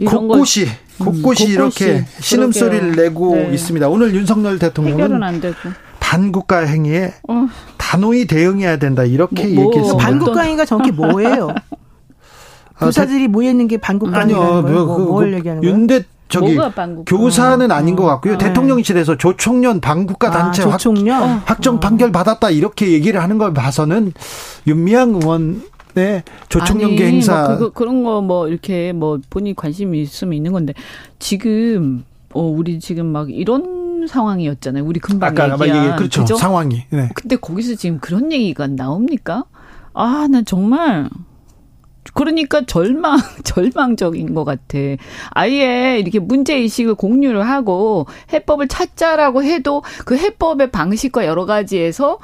곳곳이 곳곳이 곳곳이. 이렇게 신음소리를. 내고 네. 있습니다. 오늘 윤석열 대통령은. 반국가 행위에 어. 단호히 대응해야 된다 이렇게 뭐, 뭐, 얘기했습니다. 반국가인가 정확히 뭐예요? 아, 교사들이 모여 있는 게 반국가인가요? 아니요, 뭐, 뭐, 그, 뭘그 얘기하는 거예요? 윤대 저기? 교사는 아닌 것 같고요. 어. 대통령실에서 조총련 반국가 단체 아, 확, 조총련. 확 정 판결 받았다 이렇게 얘기를 하는 걸 봐서는 윤미향 의원의 조총련계 아니, 행사 뭐 그거, 그런 거 뭐 이렇게 뭐 본인 관심이 있으면 있는 건데 지금 어 우리 지금 막 이런 상황이었잖아요. 우리 금방 아까 얘기한 얘기 그렇죠 그죠? 상황이 네. 근데 거기서 지금 그런 얘기가 나옵니까? 아, 나 정말 그러니까 절망 절망적인 것 같아. 아예 이렇게 문제 의식을 공유를 하고 해법을 찾자라고 해도 그 해법의 방식과 여러 가지에서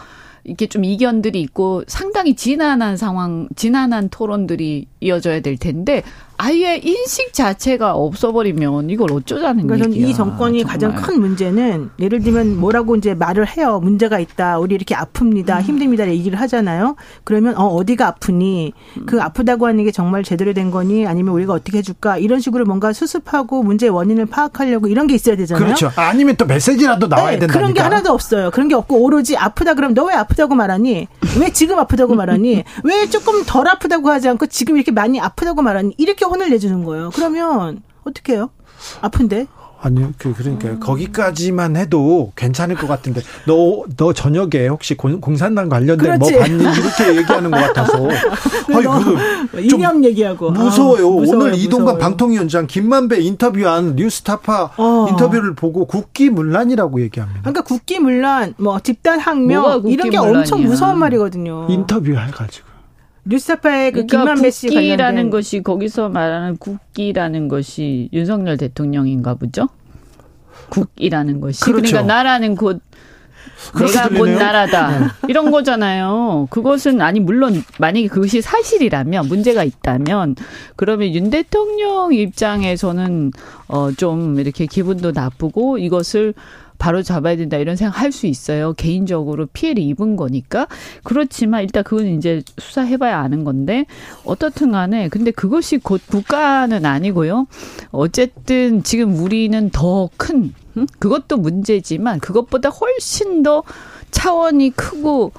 이렇게 좀 이견들이 있고 상당히 진한한 상황, 진한한 토론들이 이어져야 될 텐데 아예 인식 자체가 없어버리면 이걸 어쩌자는 그러니까 얘기야. 이 정권이 정말. 가장 큰 문제는 예를 들면 뭐라고 이제 말을 해요. 문제가 있다. 우리 이렇게 아픕니다. 힘듭니다. 얘기를 하잖아요. 그러면 어 어디가 아프니? 그 아프다고 하는 게 정말 제대로 된 거니? 아니면 우리가 어떻게 해줄까? 이런 식으로 뭔가 수습하고 문제의 원인을 파악하려고 이런 게 있어야 되잖아요. 그렇죠. 아니면 또 메시지라도 나와야 네, 된다니까. 그런 게 하나도 없어요. 그런 게 없고 오로지 아프다 그러면 너 왜 아프다고 말하니? 왜 지금 아프다고 말하니? 왜 조금 덜 아프다고 하지 않고 지금 이렇게 많이 아프다고 말하니? 이렇게 혼을 내주는 거예요. 그러면 어떻게 해요? 아픈데? 아니요, 그 그러니까 음. 거기까지만 해도 괜찮을 것 같은데 너 너 저녁에 혹시 공, 공산당 관련된 그렇지. 뭐 봤니 이렇게 얘기하는 것 같아서 아이 그좀 이념 얘기하고 무서워요. 아우, 무서워요, 오늘 이동관 무서워요. 방통위원장 김만배 인터뷰한 뉴스타파 어. 인터뷰를 보고 국기문란이라고 얘기합니다. 그러니까 국기문란, 뭐 집단 뭐가 항명 이런 게. 엄청 무서운 말이거든요. 인터뷰 해가지고. 뉴스타파의 그 그러니까 김만배 씨 국기라는 것이 거기서 말하는 국기라는 것이 윤석열 대통령인가 보죠. 국이라는 것이 그렇죠. 그러니까 나라는 곧 내가 곧 들리네요. 나라다 이런 거잖아요. 그것은 아니 물론 만약에 그것이 사실이라면 문제가 있다면 그러면 윤 대통령 입장에서는 어좀 이렇게 기분도 나쁘고 이것을 바로 잡아야 된다 이런 생각 할 수 있어요. 개인적으로 피해를 입은 거니까. 그렇지만 일단 그건 이제 수사해봐야 아는 건데 어떻든 간에 근데 그것이 곧 국가는 아니고요. 어쨌든 지금 우리는 더큰 그것도 문제지만 그것보다 훨씬 더 차원이 크고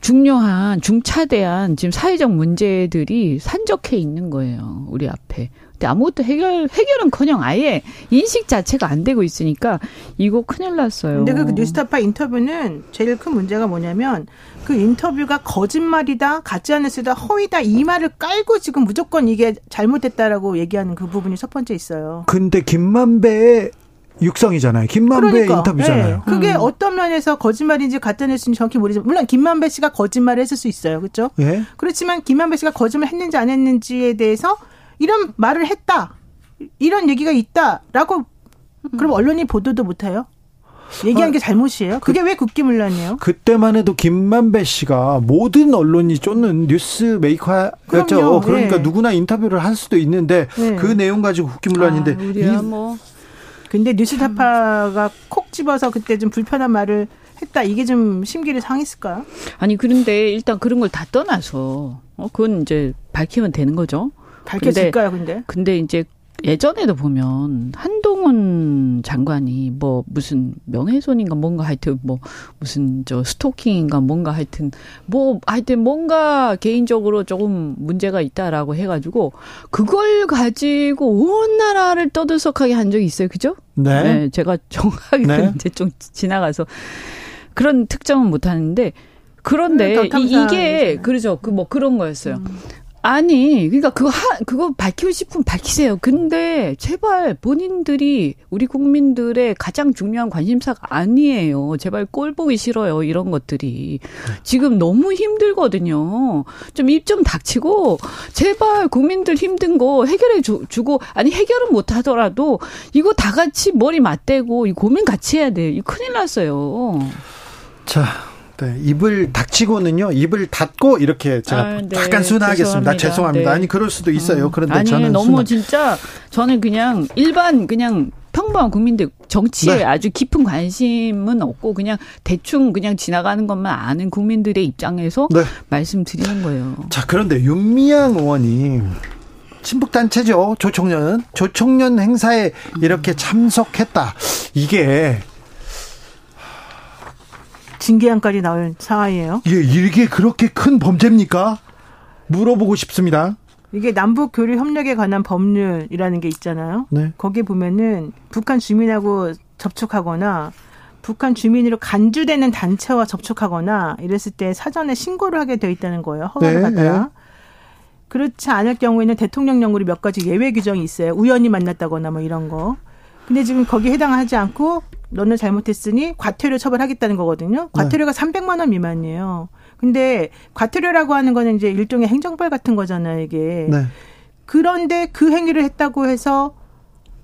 중요한 중차대한 지금 사회적 문제들이 산적해 있는 거예요. 우리 앞에. 근데 아무것도 해결 해결은커녕 아예 인식 자체가 안 되고 있으니까 이거 큰일 났어요. 근데 그 뉴스타파 인터뷰는 제일 큰 문제가 뭐냐면 그 인터뷰가 거짓말이다, 가짜 뉴스다, 허위다 이 말을 깔고 지금 무조건 이게 잘못됐다라고 얘기하는 그 부분이 첫 번째 있어요. 근데 김만배의 육성이잖아요. 김만배의 인터뷰잖아요. 네. 그게 어떤 면에서 거짓말인지 가짜 뉴스인지 정확히 모르지만 물론 김만배 씨가 거짓말을 했을 수 있어요. 그렇죠? 예. 그렇지만 김만배 씨가 거짓말 했는지 안 했는지에 대해서 이런 말을 했다. 이런 얘기가 있다라고 그럼 언론이 보도도 못 해요? 얘기한 게 잘못이에요? 그게 왜 국기문란이에요? 그때만 해도 김만배 씨가 모든 언론이 쫓는 뉴스 메이커였죠. 그럼요. 그러니까 네. 누구나 인터뷰를 할 수도 있는데 네. 그 내용 가지고 국기문란인데 아, 우리야 이- 뭐 근데 뉴스타파가 콕 집어서 그때 좀 불편한 말을 했다. 이게 좀 심기를 상했을까요? 아니 그런데 일단 그런 걸 다 떠나서 어 그건 이제 밝히면 되는 거죠. 밝혀질까요, 근데? 근데 이제 예전에도 보면 한동훈 장관이 뭐 무슨 명예훼손인가 뭔가 하여튼 뭐 무슨 저 스토킹인가 뭔가 하여튼 뭐 하여튼 뭔가 개인적으로 조금 문제가 있다라고 해가지고 그걸 가지고 온 나라를 떠들썩하게 한 적이 있어요, 그죠? 네. 제가 정확하게 네. 이제 좀 지나가서 그런 특정은 못 하는데 그런데 음, 이- 이게. 그렇죠. 그 뭐 그런 거였어요. 음. 아니, 그러니까 그거 하, 그거 밝히고 싶으면 밝히세요. 근데 제발 본인들이 우리 국민들의 가장 중요한 관심사가 아니에요. 제발 꼴 보기 싫어요. 이런 것들이. 지금 너무 힘들거든요. 좀 입좀 닥치고 제발 국민들 힘든 거 해결해 주, 주고 아니 해결은 못 하더라도 이거 다 같이 머리 맞대고 이 고민 같이 해야 돼요. 이거 큰일 났어요. 자, 네, 입을 닥치고는요, 입을 닫고 이렇게 제가 아, 네, 약간 순화하겠습니다. 죄송합니다. 죄송합니다. 네. 아니 그럴 수도 있어요. 그런데 아니 저는 너무 순화. 진짜 저는 그냥 일반 그냥 평범한 국민들 정치에 네. 아주 깊은 관심은 없고 그냥 대충 그냥 지나가는 것만 아는 국민들의 입장에서 네. 말씀드리는 거예요. 자, 그런데 윤미향 의원이 친북 단체죠. 조총련 조총련 행사에 이렇게 참석했다. 이게 징계안까지 나올 상황이에요. 이게 이게 그렇게 큰 범죄입니까? 물어보고 싶습니다. 이게 남북 교류 협력에 관한 법률이라는 게 있잖아요. 네. 거기에 보면은 북한 주민하고 접촉하거나 북한 주민으로 간주되는 단체와 접촉하거나 이랬을 때 사전에 신고를 하게 돼 있다는 거예요. 허가를 네, 받아야. 그렇지 않을 경우에는 대통령령으로 몇 가지 예외 규정이 있어요. 우연히 만났다거나 뭐 이런 거. 근데 지금 거기에 해당하지 않고 너는 잘못했으니 과태료 처벌하겠다는 거거든요. 과태료가 300만 원 미만이에요. 근데 과태료라고 하는 거는 이제 일종의 행정벌 같은 거잖아요, 이게. 네. 그런데 그 행위를 했다고 해서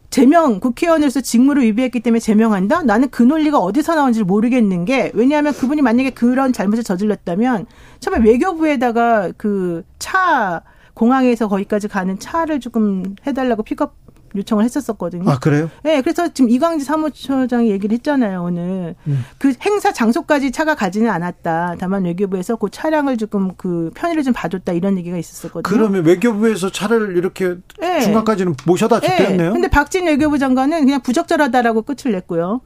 제명 국회의원으로서 직무를 위배했기 때문에 제명한다? 나는 그 논리가 어디서 나온지 모르겠는 게 왜냐하면 그분이 만약에 그런 잘못을 저질렀다면 처음에 외교부에다가 그 차 공항에서 거기까지 가는 차를 조금 해달라고 픽업 요청을 했었었거든요. 아 그래요? 네, 그래서 지금 이광지 사무처장이 얘기를 했잖아요 오늘 음. 그 행사 장소까지 차가 가지는 않았다. 다만 외교부에서 그 차량을 조금 그 편의를 좀 봐줬다 이런 얘기가 있었었거든요. 그러면 외교부에서 차를 이렇게 네. 중간까지는 모셔다 줬대요. 네. 근데 박진 외교부 장관은 그냥 부적절하다라고 끝을 냈고요.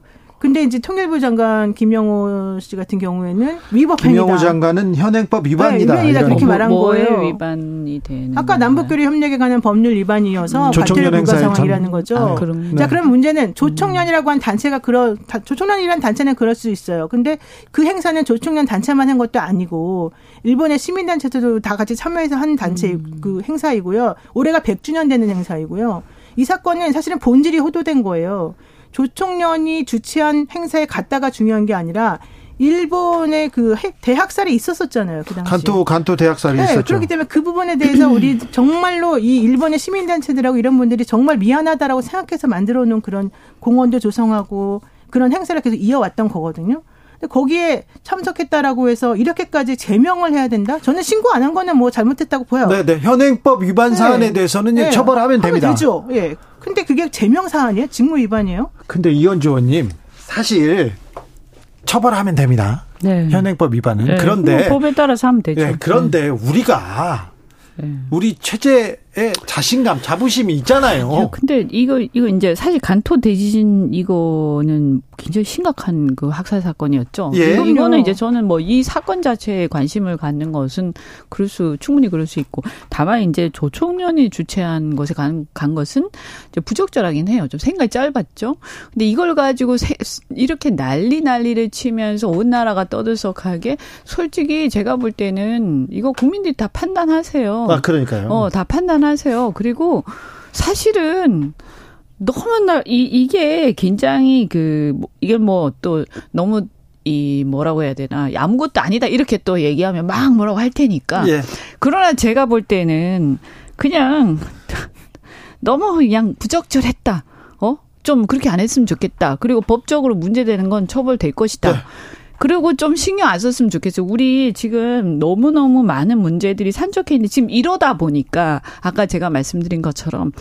근데 이제 통일부 장관 김영호 씨 같은 경우에는 위법행위다. 김영호 장관은 현행법 위반이다. 네, 위반이다 그렇게 말한 뭐, 거예요. 위반이 되는 아까 남북교류 협력에 관한 법률 위반이어서 음, 과태료 불가 상황이라는 거죠. 아, 그럼, 자, 네. 그럼 문제는 조총련이라고 한 단체가 그러 조총련이라는 단체는 그럴 수 있어요. 근데 그 행사는 조총련 단체만 한 것도 아니고 일본의 시민 단체들도 다 같이 참여해서 한 단체 음. 그 행사이고요. 올해가 100주년 되는 행사이고요. 이 사건은 사실은 본질이 호도된 거예요. 조총련이 주최한 행사에 갔다가 중요한 게 아니라 일본의 그 대학살이 있었었잖아요. 그 당시. 간토 간토 대학살이 네, 있었죠. 그렇기 때문에 그 부분에 대해서 우리 정말로 이 일본의 시민 단체들하고 이런 분들이 정말 미안하다라고 생각해서 만들어 놓은 그런 공원도 조성하고 그런 행사를 계속 이어왔던 거거든요. 근데 거기에 참석했다라고 해서 이렇게까지 제명을 해야 된다? 저는 신고 안 한 거는 뭐 잘못했다고 보여요. 네, 네. 현행법 위반 네. 사안에 대해서는 네. 처벌하면 됩니다. 되죠. 예. 근데 그게 제명 사안이에요? 직무 위반이에요? 근데 이현주 의원님 사실 처벌하면 됩니다. 네. 현행법 위반은 네. 그런데 뭐 법에 따라서 하면 되죠. 네. 그런데 네. 우리가 네. 우리 체제에 자신감, 자부심이 있잖아요. 야, 근데 이거 이거 이제 사실 간토 대지진 이거는 굉장히 심각한 그 학살 사건이었죠. 예. 이거는 이제 저는 뭐 이 사건 자체에 관심을 갖는 것은 그럴 수 충분히 그럴 수 있고 다만 이제 조총련이 주최한 것에 간, 간 것은 부적절하긴 해요. 좀 생각이 짧았죠. 근데 이걸 가지고 세, 이렇게 난리 난리를 치면서 온 나라가 떠들썩하게 솔직히 제가 볼 때는 이거 국민들이 다 판단하세요. 아 그러니까요. 어, 다 판단 하세요. 그리고 사실은 너무 나 이 이게 굉장히 그 뭐, 이게 뭐 또 너무 이 뭐라고 해야 되나 아무것도 아니다 이렇게 또 얘기하면 막 뭐라고 할 테니까 예. 그러나 제가 볼 때는 그냥 너무 그냥 부적절했다 어 좀 그렇게 안 했으면 좋겠다 그리고 법적으로 문제되는 건 처벌될 것이다 네. 그리고 좀 신경 안 썼으면 좋겠어요. 우리 지금 너무너무 많은 문제들이 산적해 있는데 지금 이러다 보니까 아까 제가 말씀드린 것처럼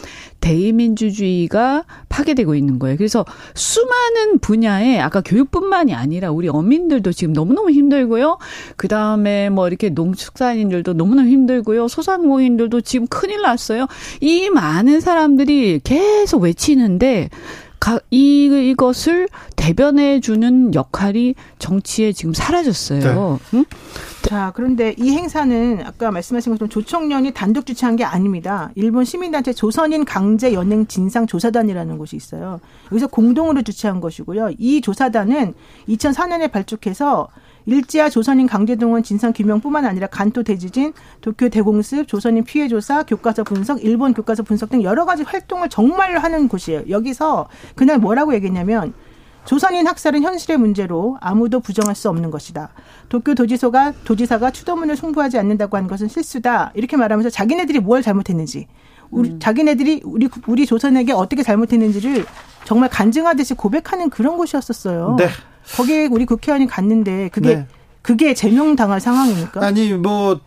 대의민주주의가 파괴되고 있는 거예요. 그래서 수많은 분야에 아까 교육뿐만이 아니라 우리 어민들도 지금 너무너무 힘들고요. 그 다음에 뭐 이렇게 농축산인들도 너무너무 힘들고요. 소상공인들도 지금 큰일 났어요. 이 많은 사람들이 계속 외치는데 이, 이것을 대변해 주는 역할이 정치에 지금 사라졌어요. 네. 응? 자, 그런데 이 행사는 아까 말씀하신 것처럼 조총련이 단독 주최한 게 아닙니다. 일본 시민단체 조선인 강제 연행 진상 조사단이라는 곳이 있어요. 여기서 공동으로 주최한 것이고요. 이 조사단은 2004년에 발족해서 일제와 조선인 강제동원 진상 규명뿐만 아니라 간토 대지진, 도쿄 대공습, 조선인 피해 조사, 교과서 분석, 일본 교과서 분석 등 여러 가지 활동을 정말로 하는 곳이에요. 여기서 그날 뭐라고 얘기했냐면 조선인 학살은 현실의 문제로 아무도 부정할 수 없는 것이다. 도쿄 도지소가 도지사가 추도문을 송부하지 않는다고 하는 것은 실수다. 이렇게 말하면서 자기네들이 뭘 잘못했는지, 우리, 음. 자기네들이 우리 우리 조선에게 어떻게 잘못했는지를 정말 간증하듯이 고백하는 그런 곳이었었어요. 네. 거기에 우리 국회의원이 갔는데 그게 네. 그게 제명 당할 상황입니까? 아니 뭐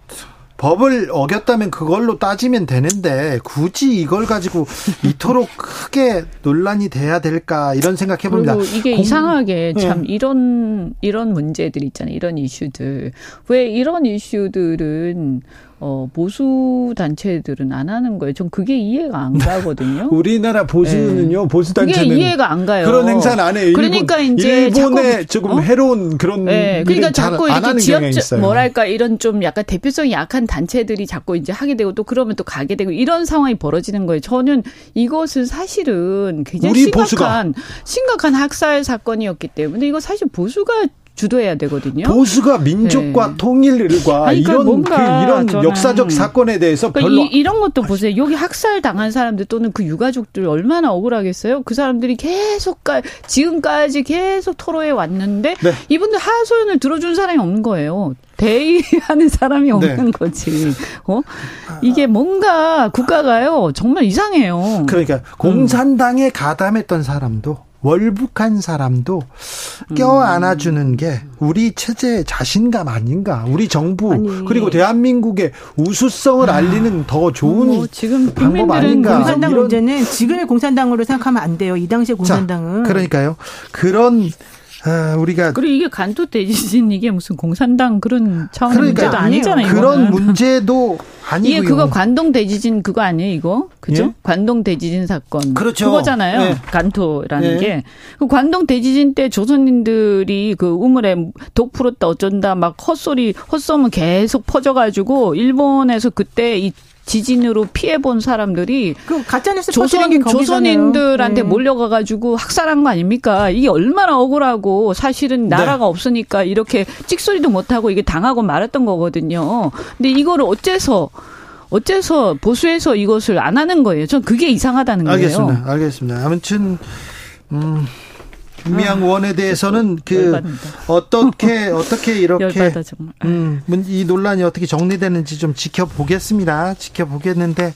법을 어겼다면 그걸로 따지면 되는데 굳이 이걸 가지고 이토록 크게 논란이 돼야 될까 이런 생각해 봅니다. 이게 공... 이상하게 네. 참 이런 이런 문제들 있잖아요. 이런 이슈들 왜 이런 이슈들은 어, 보수 단체들은 안 하는 거예요. 전 그게 이해가 안 가거든요. 우리나라 보수는요, 네. 보수 단체는 그게 이해가 안 가요. 그런 행사는 안 해요. 그러니까 일본, 이제 일본의 자꾸, 조금 어? 해로운 그런 네. 그러니까 자꾸 이렇게 지역 뭐랄까 이런 좀 약간 대표성이 약한 단체들이 자꾸 이제 하게 되고 또 그러면 또 가게 되고 이런 상황이 벌어지는 거예요. 저는 이것은 사실은 굉장히 심각한 보수가. 심각한 학살 사건이었기 때문에 이거 사실 보수가 주도해야 되거든요. 보수가 민족과 네. 통일과 그러니까 이런 그 이런 역사적 사건에 대해서 그러니까 별로 이, 런 것도 보세요. 여기 학살 당한 사람들 또는 그 유가족들 얼마나 억울하겠어요. 그 사람들이 계속 까 지금까지 계속 토로해 왔는데 네. 이분들 하소연을 들어준 사람이 없는 거예요. 대의하는 사람이 없는 네. 거지. 어? 이게 뭔가 국가가요 정말 이상해요. 그러니까 공산당에 가담했던 사람도 월북한 사람도 껴안아주는 게 우리 체제의 자신감 아닌가? 우리 정부 아니. 그리고 대한민국의 우수성을 알리는 더 좋은 뭐 지금 방법 아닌가? 공산당 문제는 지금의 공산당으로 생각하면 안 돼요. 이 당시의 공산당은. 그러니까요. 그런 아, 우리가 그리고 이게 간토 대지진 이게 무슨 공산당 그런 차원의 그러니까요. 문제도 아니잖아요. 그런 이거는. 문제도 아니고요. 이게 그거 관동 대지진 그거 아니에요, 이거? 그죠? 예? 관동 대지진 사건. 그렇죠. 그거잖아요. 예. 간토라는 예. 게. 그 관동 대지진 때 조선인들이 그 우물에 독 풀었다 어쩐다 막 헛소리, 헛소문 계속 퍼져 가지고 일본에서 그때 이 지진으로 피해 본 사람들이 그 가짜 뉴스 퍼뜨린 게 조선. 조선인들한테 네. 몰려가 가지고 학살한 거 아닙니까? 이게 얼마나 억울하고 사실은 나라가 없으니까 이렇게 찍소리도 못 하고 이게 당하고 말았던 거거든요. 근데 이거를 어째서 어째서 보수해서 이것을 안 하는 거예요? 전 그게 이상하다는 거예요. 알겠습니다. 알겠습니다. 아무튼 음 김미양 의원에 대해서는 그 아, 열받는다. 어떻게 어떻게 이렇게 열받아. 음, 문- 이 논란이 어떻게 정리되는지 좀 지켜보겠습니다. 지켜보겠는데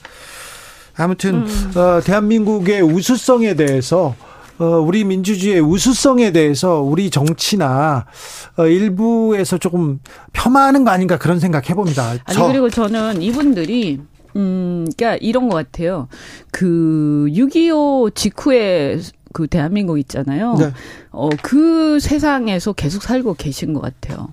아무튼 음. 어, 대한민국의 우수성에 대해서 어, 우리 민주주의의 우수성에 대해서 우리 정치나 어, 일부에서 조금 폄하하는 거 아닌가 그런 생각 해봅니다. 아니 저- 그리고 저는 이분들이 음, 그러니까 이런 것 같아요. 그 6.25 직후에 그 대한민국 있잖아요. 네. 어, 그 세상에서 계속 살고 계신 것 같아요.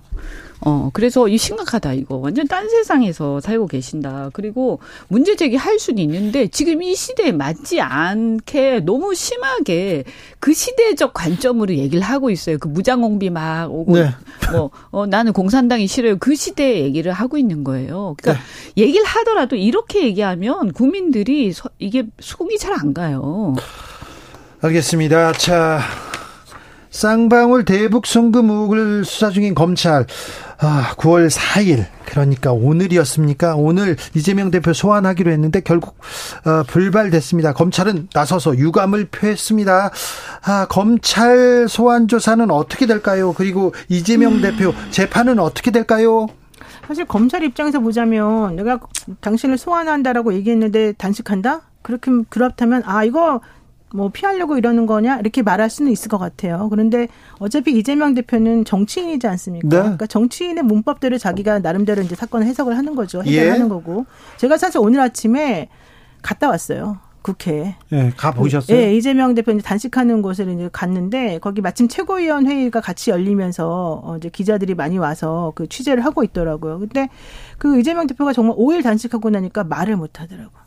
어, 그래서 이 심각하다, 이거. 완전 딴 세상에서 살고 계신다. 그리고 문제 제기할 수는 있는데 지금 이 시대에 맞지 않게 너무 심하게 그 시대적 관점으로 얘기를 하고 있어요. 그 무장공비 막 오고 네. 뭐, 어, 나는 공산당이 싫어요. 그 시대의 얘기를 하고 있는 거예요. 그러니까 네. 얘기를 하더라도 이렇게 얘기하면 국민들이 서- 이게 속이 잘 안 가요. 알겠습니다. 자, 쌍방울 대북 송금 의혹을 수사 중인 검찰. 아, 9월 4일. 그러니까 오늘이었습니까? 오늘 이재명 대표 소환하기로 했는데 결국 어, 불발됐습니다. 검찰은 나서서 유감을 표했습니다. 아, 검찰 소환 조사는 어떻게 될까요? 그리고 이재명 대표 재판은 어떻게 될까요? 사실 검찰 입장에서 보자면 내가 당신을 소환한다라고 얘기했는데 단식한다? 그렇게 그렇다면 아 이거 뭐 피하려고 이러는 거냐 이렇게 말할 수는 있을 것 같아요. 그런데 어차피 이재명 대표는 정치인이지 않습니까? 네. 그러니까 정치인의 문법대로 자기가 나름대로 이제 사건을 해석을 하는 거죠. 예. 해결하는 거고. 제가 사실 오늘 아침에 갔다 왔어요. 국회에. 예, 가 보셨어요? 예, 이재명 대표 이제 단식하는 곳을 이제 갔는데 거기 마침 최고위원 회의가 같이 열리면서 어 이제 기자들이 많이 와서 그 취재를 하고 있더라고요. 근데 그 이재명 대표가 정말 5일 단식하고 나니까 말을 못 하더라고요.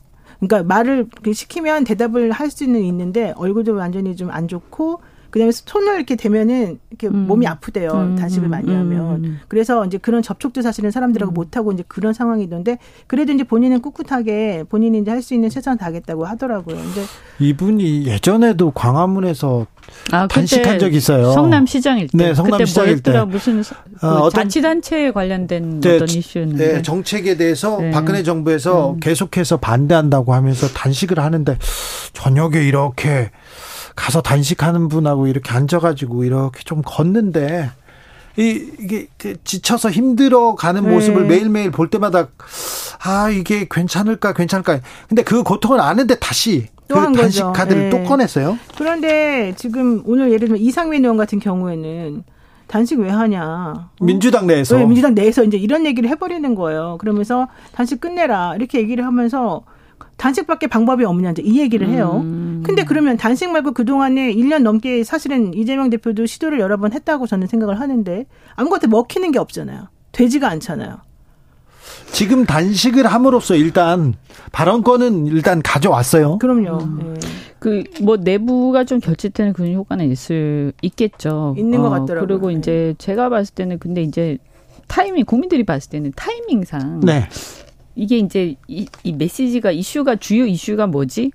그러니까 말을 그 시키면 대답을 할 수는 있는데 얼굴도 완전히 좀 안 좋고 그다음에 손을 이렇게 대면은 이렇게 음. 몸이 아프대요. 음, 단식을 많이 음, 하면. 음. 그래서 이제 그런 접촉도 사실은 사람들하고 못 하고 이제 그런 상황이던데 그래도 이제 본인은 꿋꿋하게 본인이 이제 할 수 있는 최선을 다하겠다고 하더라고요. 근데 이분이 예전에도 광화문에서 아, 단식한 적이 있어요. 성남시장일 때. 네, 성남시장일 그때 뭐였더라 때. 무슨 서- 그 어, 자치단체에 관련된 네, 어떤 저- 이슈였는데. 네, 정책에 대해서 네. 박근혜 정부에서 계속해서 반대한다고 하면서 단식을 하는데 저녁에 이렇게 가서 단식하는 분하고 이렇게 앉아가지고 이렇게 좀 걷는데 이, 이게 그 지쳐서 힘들어 가는 네. 모습을 매일매일 볼 때마다 아 이게 괜찮을까 괜찮을까 근데 그 고통을 아는데 다시 그 단식 거죠. 카드를 네. 또 꺼냈어요. 그런데 지금 오늘 예를 들면 이상민 의원 같은 경우에는 단식 왜 하냐. 어? 민주당 내에서 왜 민주당 내에서 이제 이런 얘기를 해버리는 거예요. 그러면서 단식 끝내라 이렇게 얘기를 하면서 단식밖에 방법이 없냐 이제 이 얘기를 해요. 음. 근데 그러면 단식 말고 그 동안에 1년 넘게 사실은 이재명 대표도 시도를 여러 번 했다고 저는 생각을 하는데 아무것도 먹히는 게 없잖아요. 되지가 않잖아요. 지금 단식을 함으로써 일단 발언권은 일단 가져왔어요. 그럼요. 음. 예. 그뭐 내부가 좀 결집되는 그런 효과는 있을 있겠죠. 있는 것 같더라고요. 그리고 네. 이제 제가 봤을 때는 근데 이제 타이밍 국민들이 봤을 때는 타이밍상 네. 이게 이제 이, 이 메시지가 이슈가 주요 이슈가 뭐지?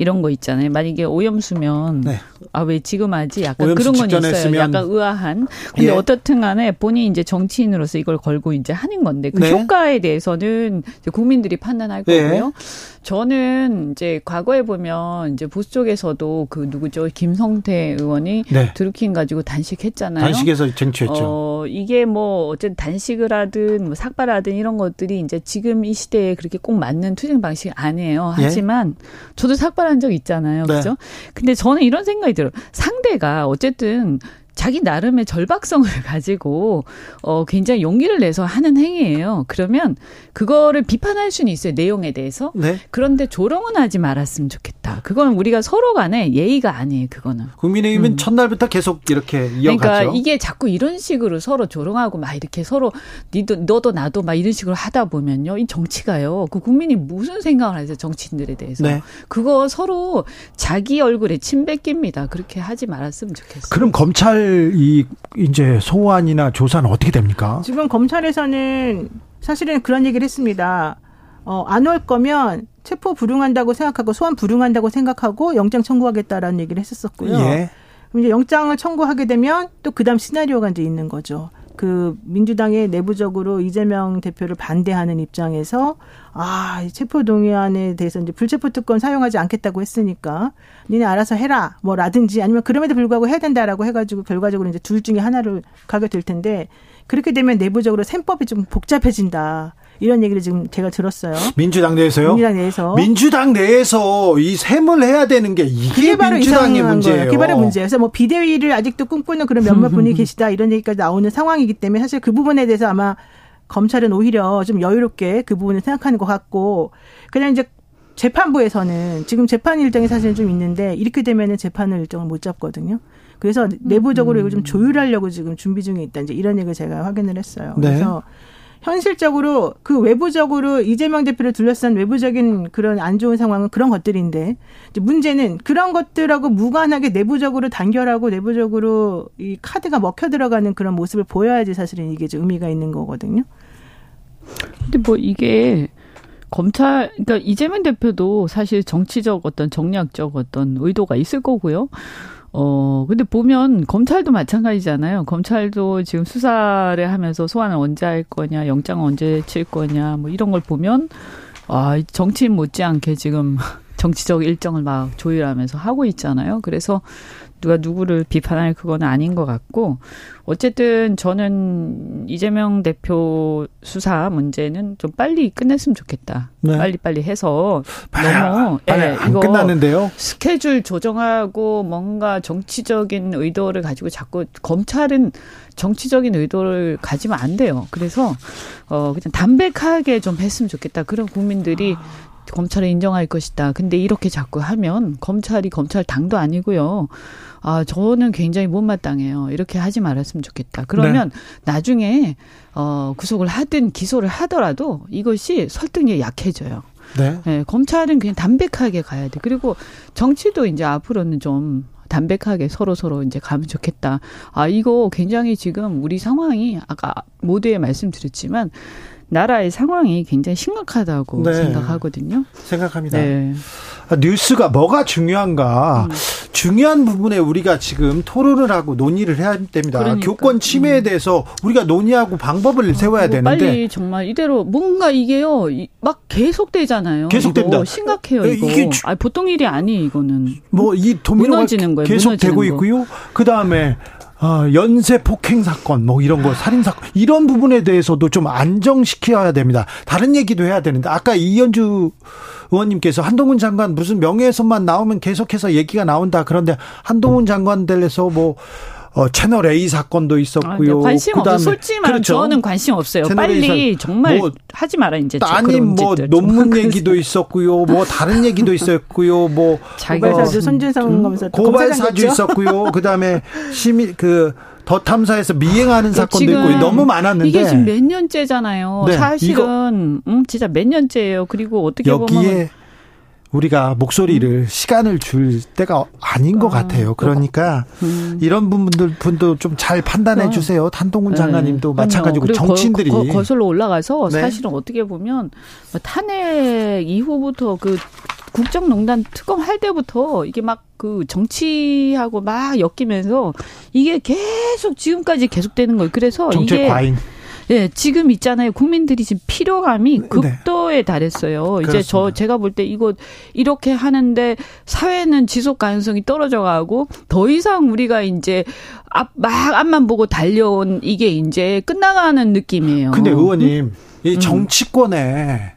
이런 거 있잖아요. 만약에 오염수면 네. 아왜 지금 하지? 약간 그런 건 있어요. 했으면- 약간 의아한. 근데 예. 어떻든 간에 본인이 이제 정치인으로서 이걸 걸고 이제 하는 건데 그 네. 효과에 대해서는 이제 국민들이 판단할 네. 거고요. 저는 이제 과거에 보면 이제 보수 쪽에서도 그 누구죠? 김성태 의원이 네. 드루킹 가지고 단식했잖아요. 단식에서 쟁취했죠. 어, 이게 뭐, 어쨌든 단식을 하든, 뭐 삭발을 하든 이런 것들이 이제 지금 이 시대에 그렇게 꼭 맞는 투쟁 방식 아니에요. 예. 하지만, 저도 삭발할 비판 한적 있잖아요. 네. 그죠? 근데 저는 이런 생각이 들어요. 상대가 어쨌든 자기 나름의 절박성을 가지고 어 굉장히 용기를 내서 하는 행위예요. 그러면 그거를 비판할 수는 있어요. 내용에 대해서. 네. 그런데 조롱은 하지 말았으면 좋겠다. 그건 우리가 서로 간에 예의가 아니에요. 그거는. 국민의힘은 첫날부터 계속 이렇게 이어가죠. 그러니까 이게 자꾸 이런 식으로 서로 조롱하고 막 이렇게 서로 니도 너도 나도 막 이런 식으로 하다 보면요. 이 정치가요. 그 국민이 무슨 생각을 하세요? 정치인들에 대해서. 네. 그거 서로 자기 얼굴에 침 뱉깁니다. 그렇게 하지 말았으면 좋겠어요. 그럼 검찰 이 이제 소환이나 조사는 어떻게 됩니까? 지금 검찰에서는 사실은 그런 얘기를 했습니다. 어, 안 올 거면 체포 불응한다고 생각하고 소환 불응한다고 생각하고 영장 청구하겠다라는 얘기를 했었었고요. 예. 그럼 이제 영장을 청구하게 되면 또 그다음 시나리오가 이제 있는 거죠. 그 민주당의 내부적으로 이재명 대표를 반대하는 입장에서 아, 이 체포 동의안에 대해서 이제 불체포 특권 사용하지 않겠다고 했으니까 니네 알아서 해라 뭐라든지 아니면 그럼에도 불구하고 해야 된다라고 해 가지고 결과적으로 이제 둘 중에 하나를 가게 될 텐데 그렇게 되면 내부적으로 셈법이 좀 복잡해진다. 이런 얘기를 지금 제가 들었어요. 민주당 내에서요? 민주당 내에서. 민주당 내에서 이 셈을 해야 되는 게 이게 그게 바로 민주당의 문제예요. 거예요. 그게 바로 문제예요. 그래서 뭐 비대위를 아직도 꿈꾸는 그런 몇몇 분이 계시다 이런 얘기까지 나오는 상황이기 때문에 사실 그 부분에 대해서 아마 검찰은 오히려 좀 여유롭게 그 부분을 생각하는 것 같고 그냥 이제 재판부에서는 지금 재판 일정이 사실은 좀 있는데 이렇게 되면은 재판을 일정을 못 잡거든요. 그래서 내부적으로 이걸 좀 조율하려고 지금 준비 중에 있다. 이제 이런 얘기를 제가 확인을 했어요. 네. 그래서 현실적으로 그 외부적으로 이재명 대표를 둘러싼 외부적인 그런 안 좋은 상황은 그런 것들인데 문제는 그런 것들하고 무관하게 내부적으로 단결하고 내부적으로 이 카드가 먹혀 들어가는 그런 모습을 보여야지 사실은 이게 좀 의미가 있는 거거든요. 근데 뭐 이게 검찰, 그러니까 이재명 대표도 사실 정치적 어떤 정략적 어떤 의도가 있을 거고요. 어, 근데 보면 검찰도 마찬가지잖아요. 검찰도 지금 수사를 하면서 소환을 언제 할 거냐, 영장을 언제 칠 거냐, 뭐 이런 걸 보면, 아, 정치인 못지않게 지금 정치적 일정을 막 조율하면서 하고 있잖아요. 그래서 누가 누구를 비판할 그건 아닌 것 같고 어쨌든 저는 이재명 대표 수사 문제는 좀 빨리 끝냈으면 좋겠다. 네. 빨리 빨리 해서 너무 예, 안 끝났는데요. 스케줄 조정하고 뭔가 정치적인 의도를 가지고 자꾸 검찰은 정치적인 의도를 가지면 안 돼요. 그래서 어 그냥 담백하게 좀 했으면 좋겠다. 그럼 국민들이 검찰을 인정할 것이다. 근데 이렇게 자꾸 하면 검찰이 검찰 당도 아니고요. 아, 저는 굉장히 못마땅해요. 이렇게 하지 말았으면 좋겠다. 그러면 나중에 어 구속을 하든 기소를 하더라도 이것이 설득력이 약해져요. 네. 예, 검찰은 그냥 담백하게 가야 돼. 그리고 정치도 이제 앞으로는 좀 담백하게 서로 서로 이제 가면 좋겠다. 아 이거 굉장히 지금 우리 상황이 아까 모두에 말씀드렸지만 나라의 상황이 굉장히 심각하다고 네. 생각하거든요. 생각합니다. 네. 아, 뉴스가 뭐가 중요한가? 음. 중요한 부분에 우리가 지금 토론을 하고 논의를 해야 됩니다. 그러니까. 교권 침해에 대해서 우리가 논의하고 방법을 세워야 그리고 되는데 빨리 정말 이대로 뭔가 이게요 이- 막 계속되잖아요. 계속됩니다. 심각해요 에, 이거. 이게 주- 아 보통 일이 아니에요 이거는. 뭐이 도미노가 무너지는 거예요, 계속 무너지는 되고 거. 있고요. 그 다음에 어, 연쇄 폭행 사건 뭐 이런 거 살인 사건 이런 부분에 대해서도 좀 안정시켜야 됩니다. 다른 얘기도 해야 되는데 아까 이현주 의원님께서 한동훈 장관 무슨 명예훼손만 나오면 계속해서 얘기가 나온다. 그런데 한동훈 장관 대해서 뭐 어, 채널 A 사건도 아, 있었고요. 근데 관심 없어요. 그다음에- 솔직히 말하면 그렇죠. 저는 관심 없어요. 빨리 사- 정말 뭐 하지 마라 이제. 그런 뭐. 논문 얘기도 있었고요. 뭐 다른 얘기도 있었고요. 뭐 고발사주 손준성 검사 고발 검사장 사주 됐죠? 있었고요. 그다음에 시민 그 더 탐사에서 미행하는 그러니까 사건도 있고 너무 많았는데 이게 지금 몇 년째잖아요. 네, 사실은 음, 진짜 몇 년째예요. 그리고 어떻게 보면 여기에 우리가 목소리를 시간을 줄 때가 아닌 것 음. 아, 같아요. 그러니까 음. 이런 분들 분도 좀 잘 판단해 그럼. 주세요. 한동훈 장관님도 네, 마찬가지고 정치인들이 거, 거, 슬러 올라가서 네. 사실은 어떻게 보면 뭐 탄핵 이후부터 그 국정농단 특검 할 때부터 이게 막 그 정치하고 막 엮이면서 이게 계속 지금까지 계속되는 거예요. 그래서 정책 이게 과잉. 예, 지금 있잖아요. 국민들이 지금 피로감이 네. 극도에 달했어요. 이제 저 그렇습니다. 제가 볼 때 이거 이렇게 하는데 사회는 지속 가능성이 떨어져 가고 더 이상 우리가 이제 앞, 막 앞만 보고 달려온 이게 이제 끝나가는 느낌이에요. 근데 의원님 이 음. 정치권의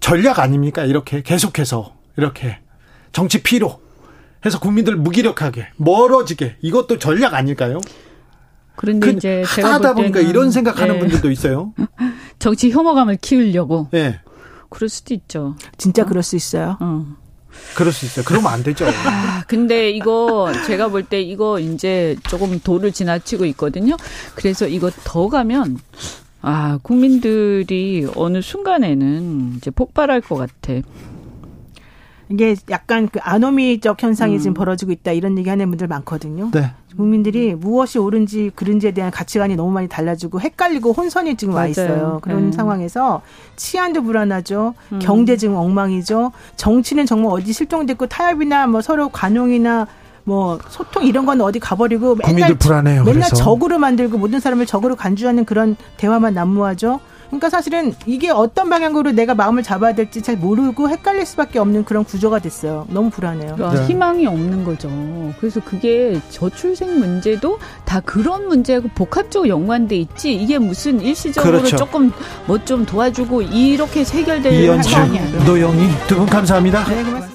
전략 아닙니까? 이렇게 계속해서 이렇게 정치 피로 해서 국민들 무기력하게 멀어지게 이것도 전략 아닐까요? 그런데 이제 제가 하다 볼 보니까 이런 생각하는 네. 분들도 있어요. 정치 혐오감을 키우려고 예. 그럴 수도 있죠. 진짜 그럴 수 있어요. 어. 그럴 수 있어요. 그러면 안 되죠. 아, 근데 이거 제가 볼 때 이거 이제 조금 도를 지나치고 있거든요. 그래서 이거 더 가면 아, 국민들이 어느 순간에는 이제 폭발할 것 같아. 이게 약간 그 아노미적 현상이 음. 지금 벌어지고 있다 이런 얘기 하는 분들 많거든요. 네. 국민들이 무엇이 옳은지 그른지에 대한 가치관이 너무 많이 달라지고 헷갈리고 혼선이 지금 와 맞아요. 있어요. 그런 네. 상황에서 치안도 불안하죠. 음. 경제 지금 엉망이죠. 정치는 정말 어디 실종됐고 타협이나 뭐 서로 관용이나 뭐 소통 이런 건 어디 가버리고 국민들 맨날 불안해요. 맨날 그래서. 적으로 만들고 모든 사람을 적으로 간주하는 그런 대화만 난무하죠. 그러니까 사실은 이게 어떤 방향으로 내가 마음을 잡아야 될지 잘 모르고 헷갈릴 수밖에 없는 그런 구조가 됐어요. 너무 불안해요. 그러니까 네. 희망이 없는 거죠. 그래서 그게 저출생 문제도 다 그런 문제하고 복합적으로 연관돼 있지. 이게 무슨 일시적으로 그렇죠. 조금 뭐 좀 도와주고 이렇게 해결될 아니에요. 노영희 두 분 감사합니다. 네, 고맙습니다.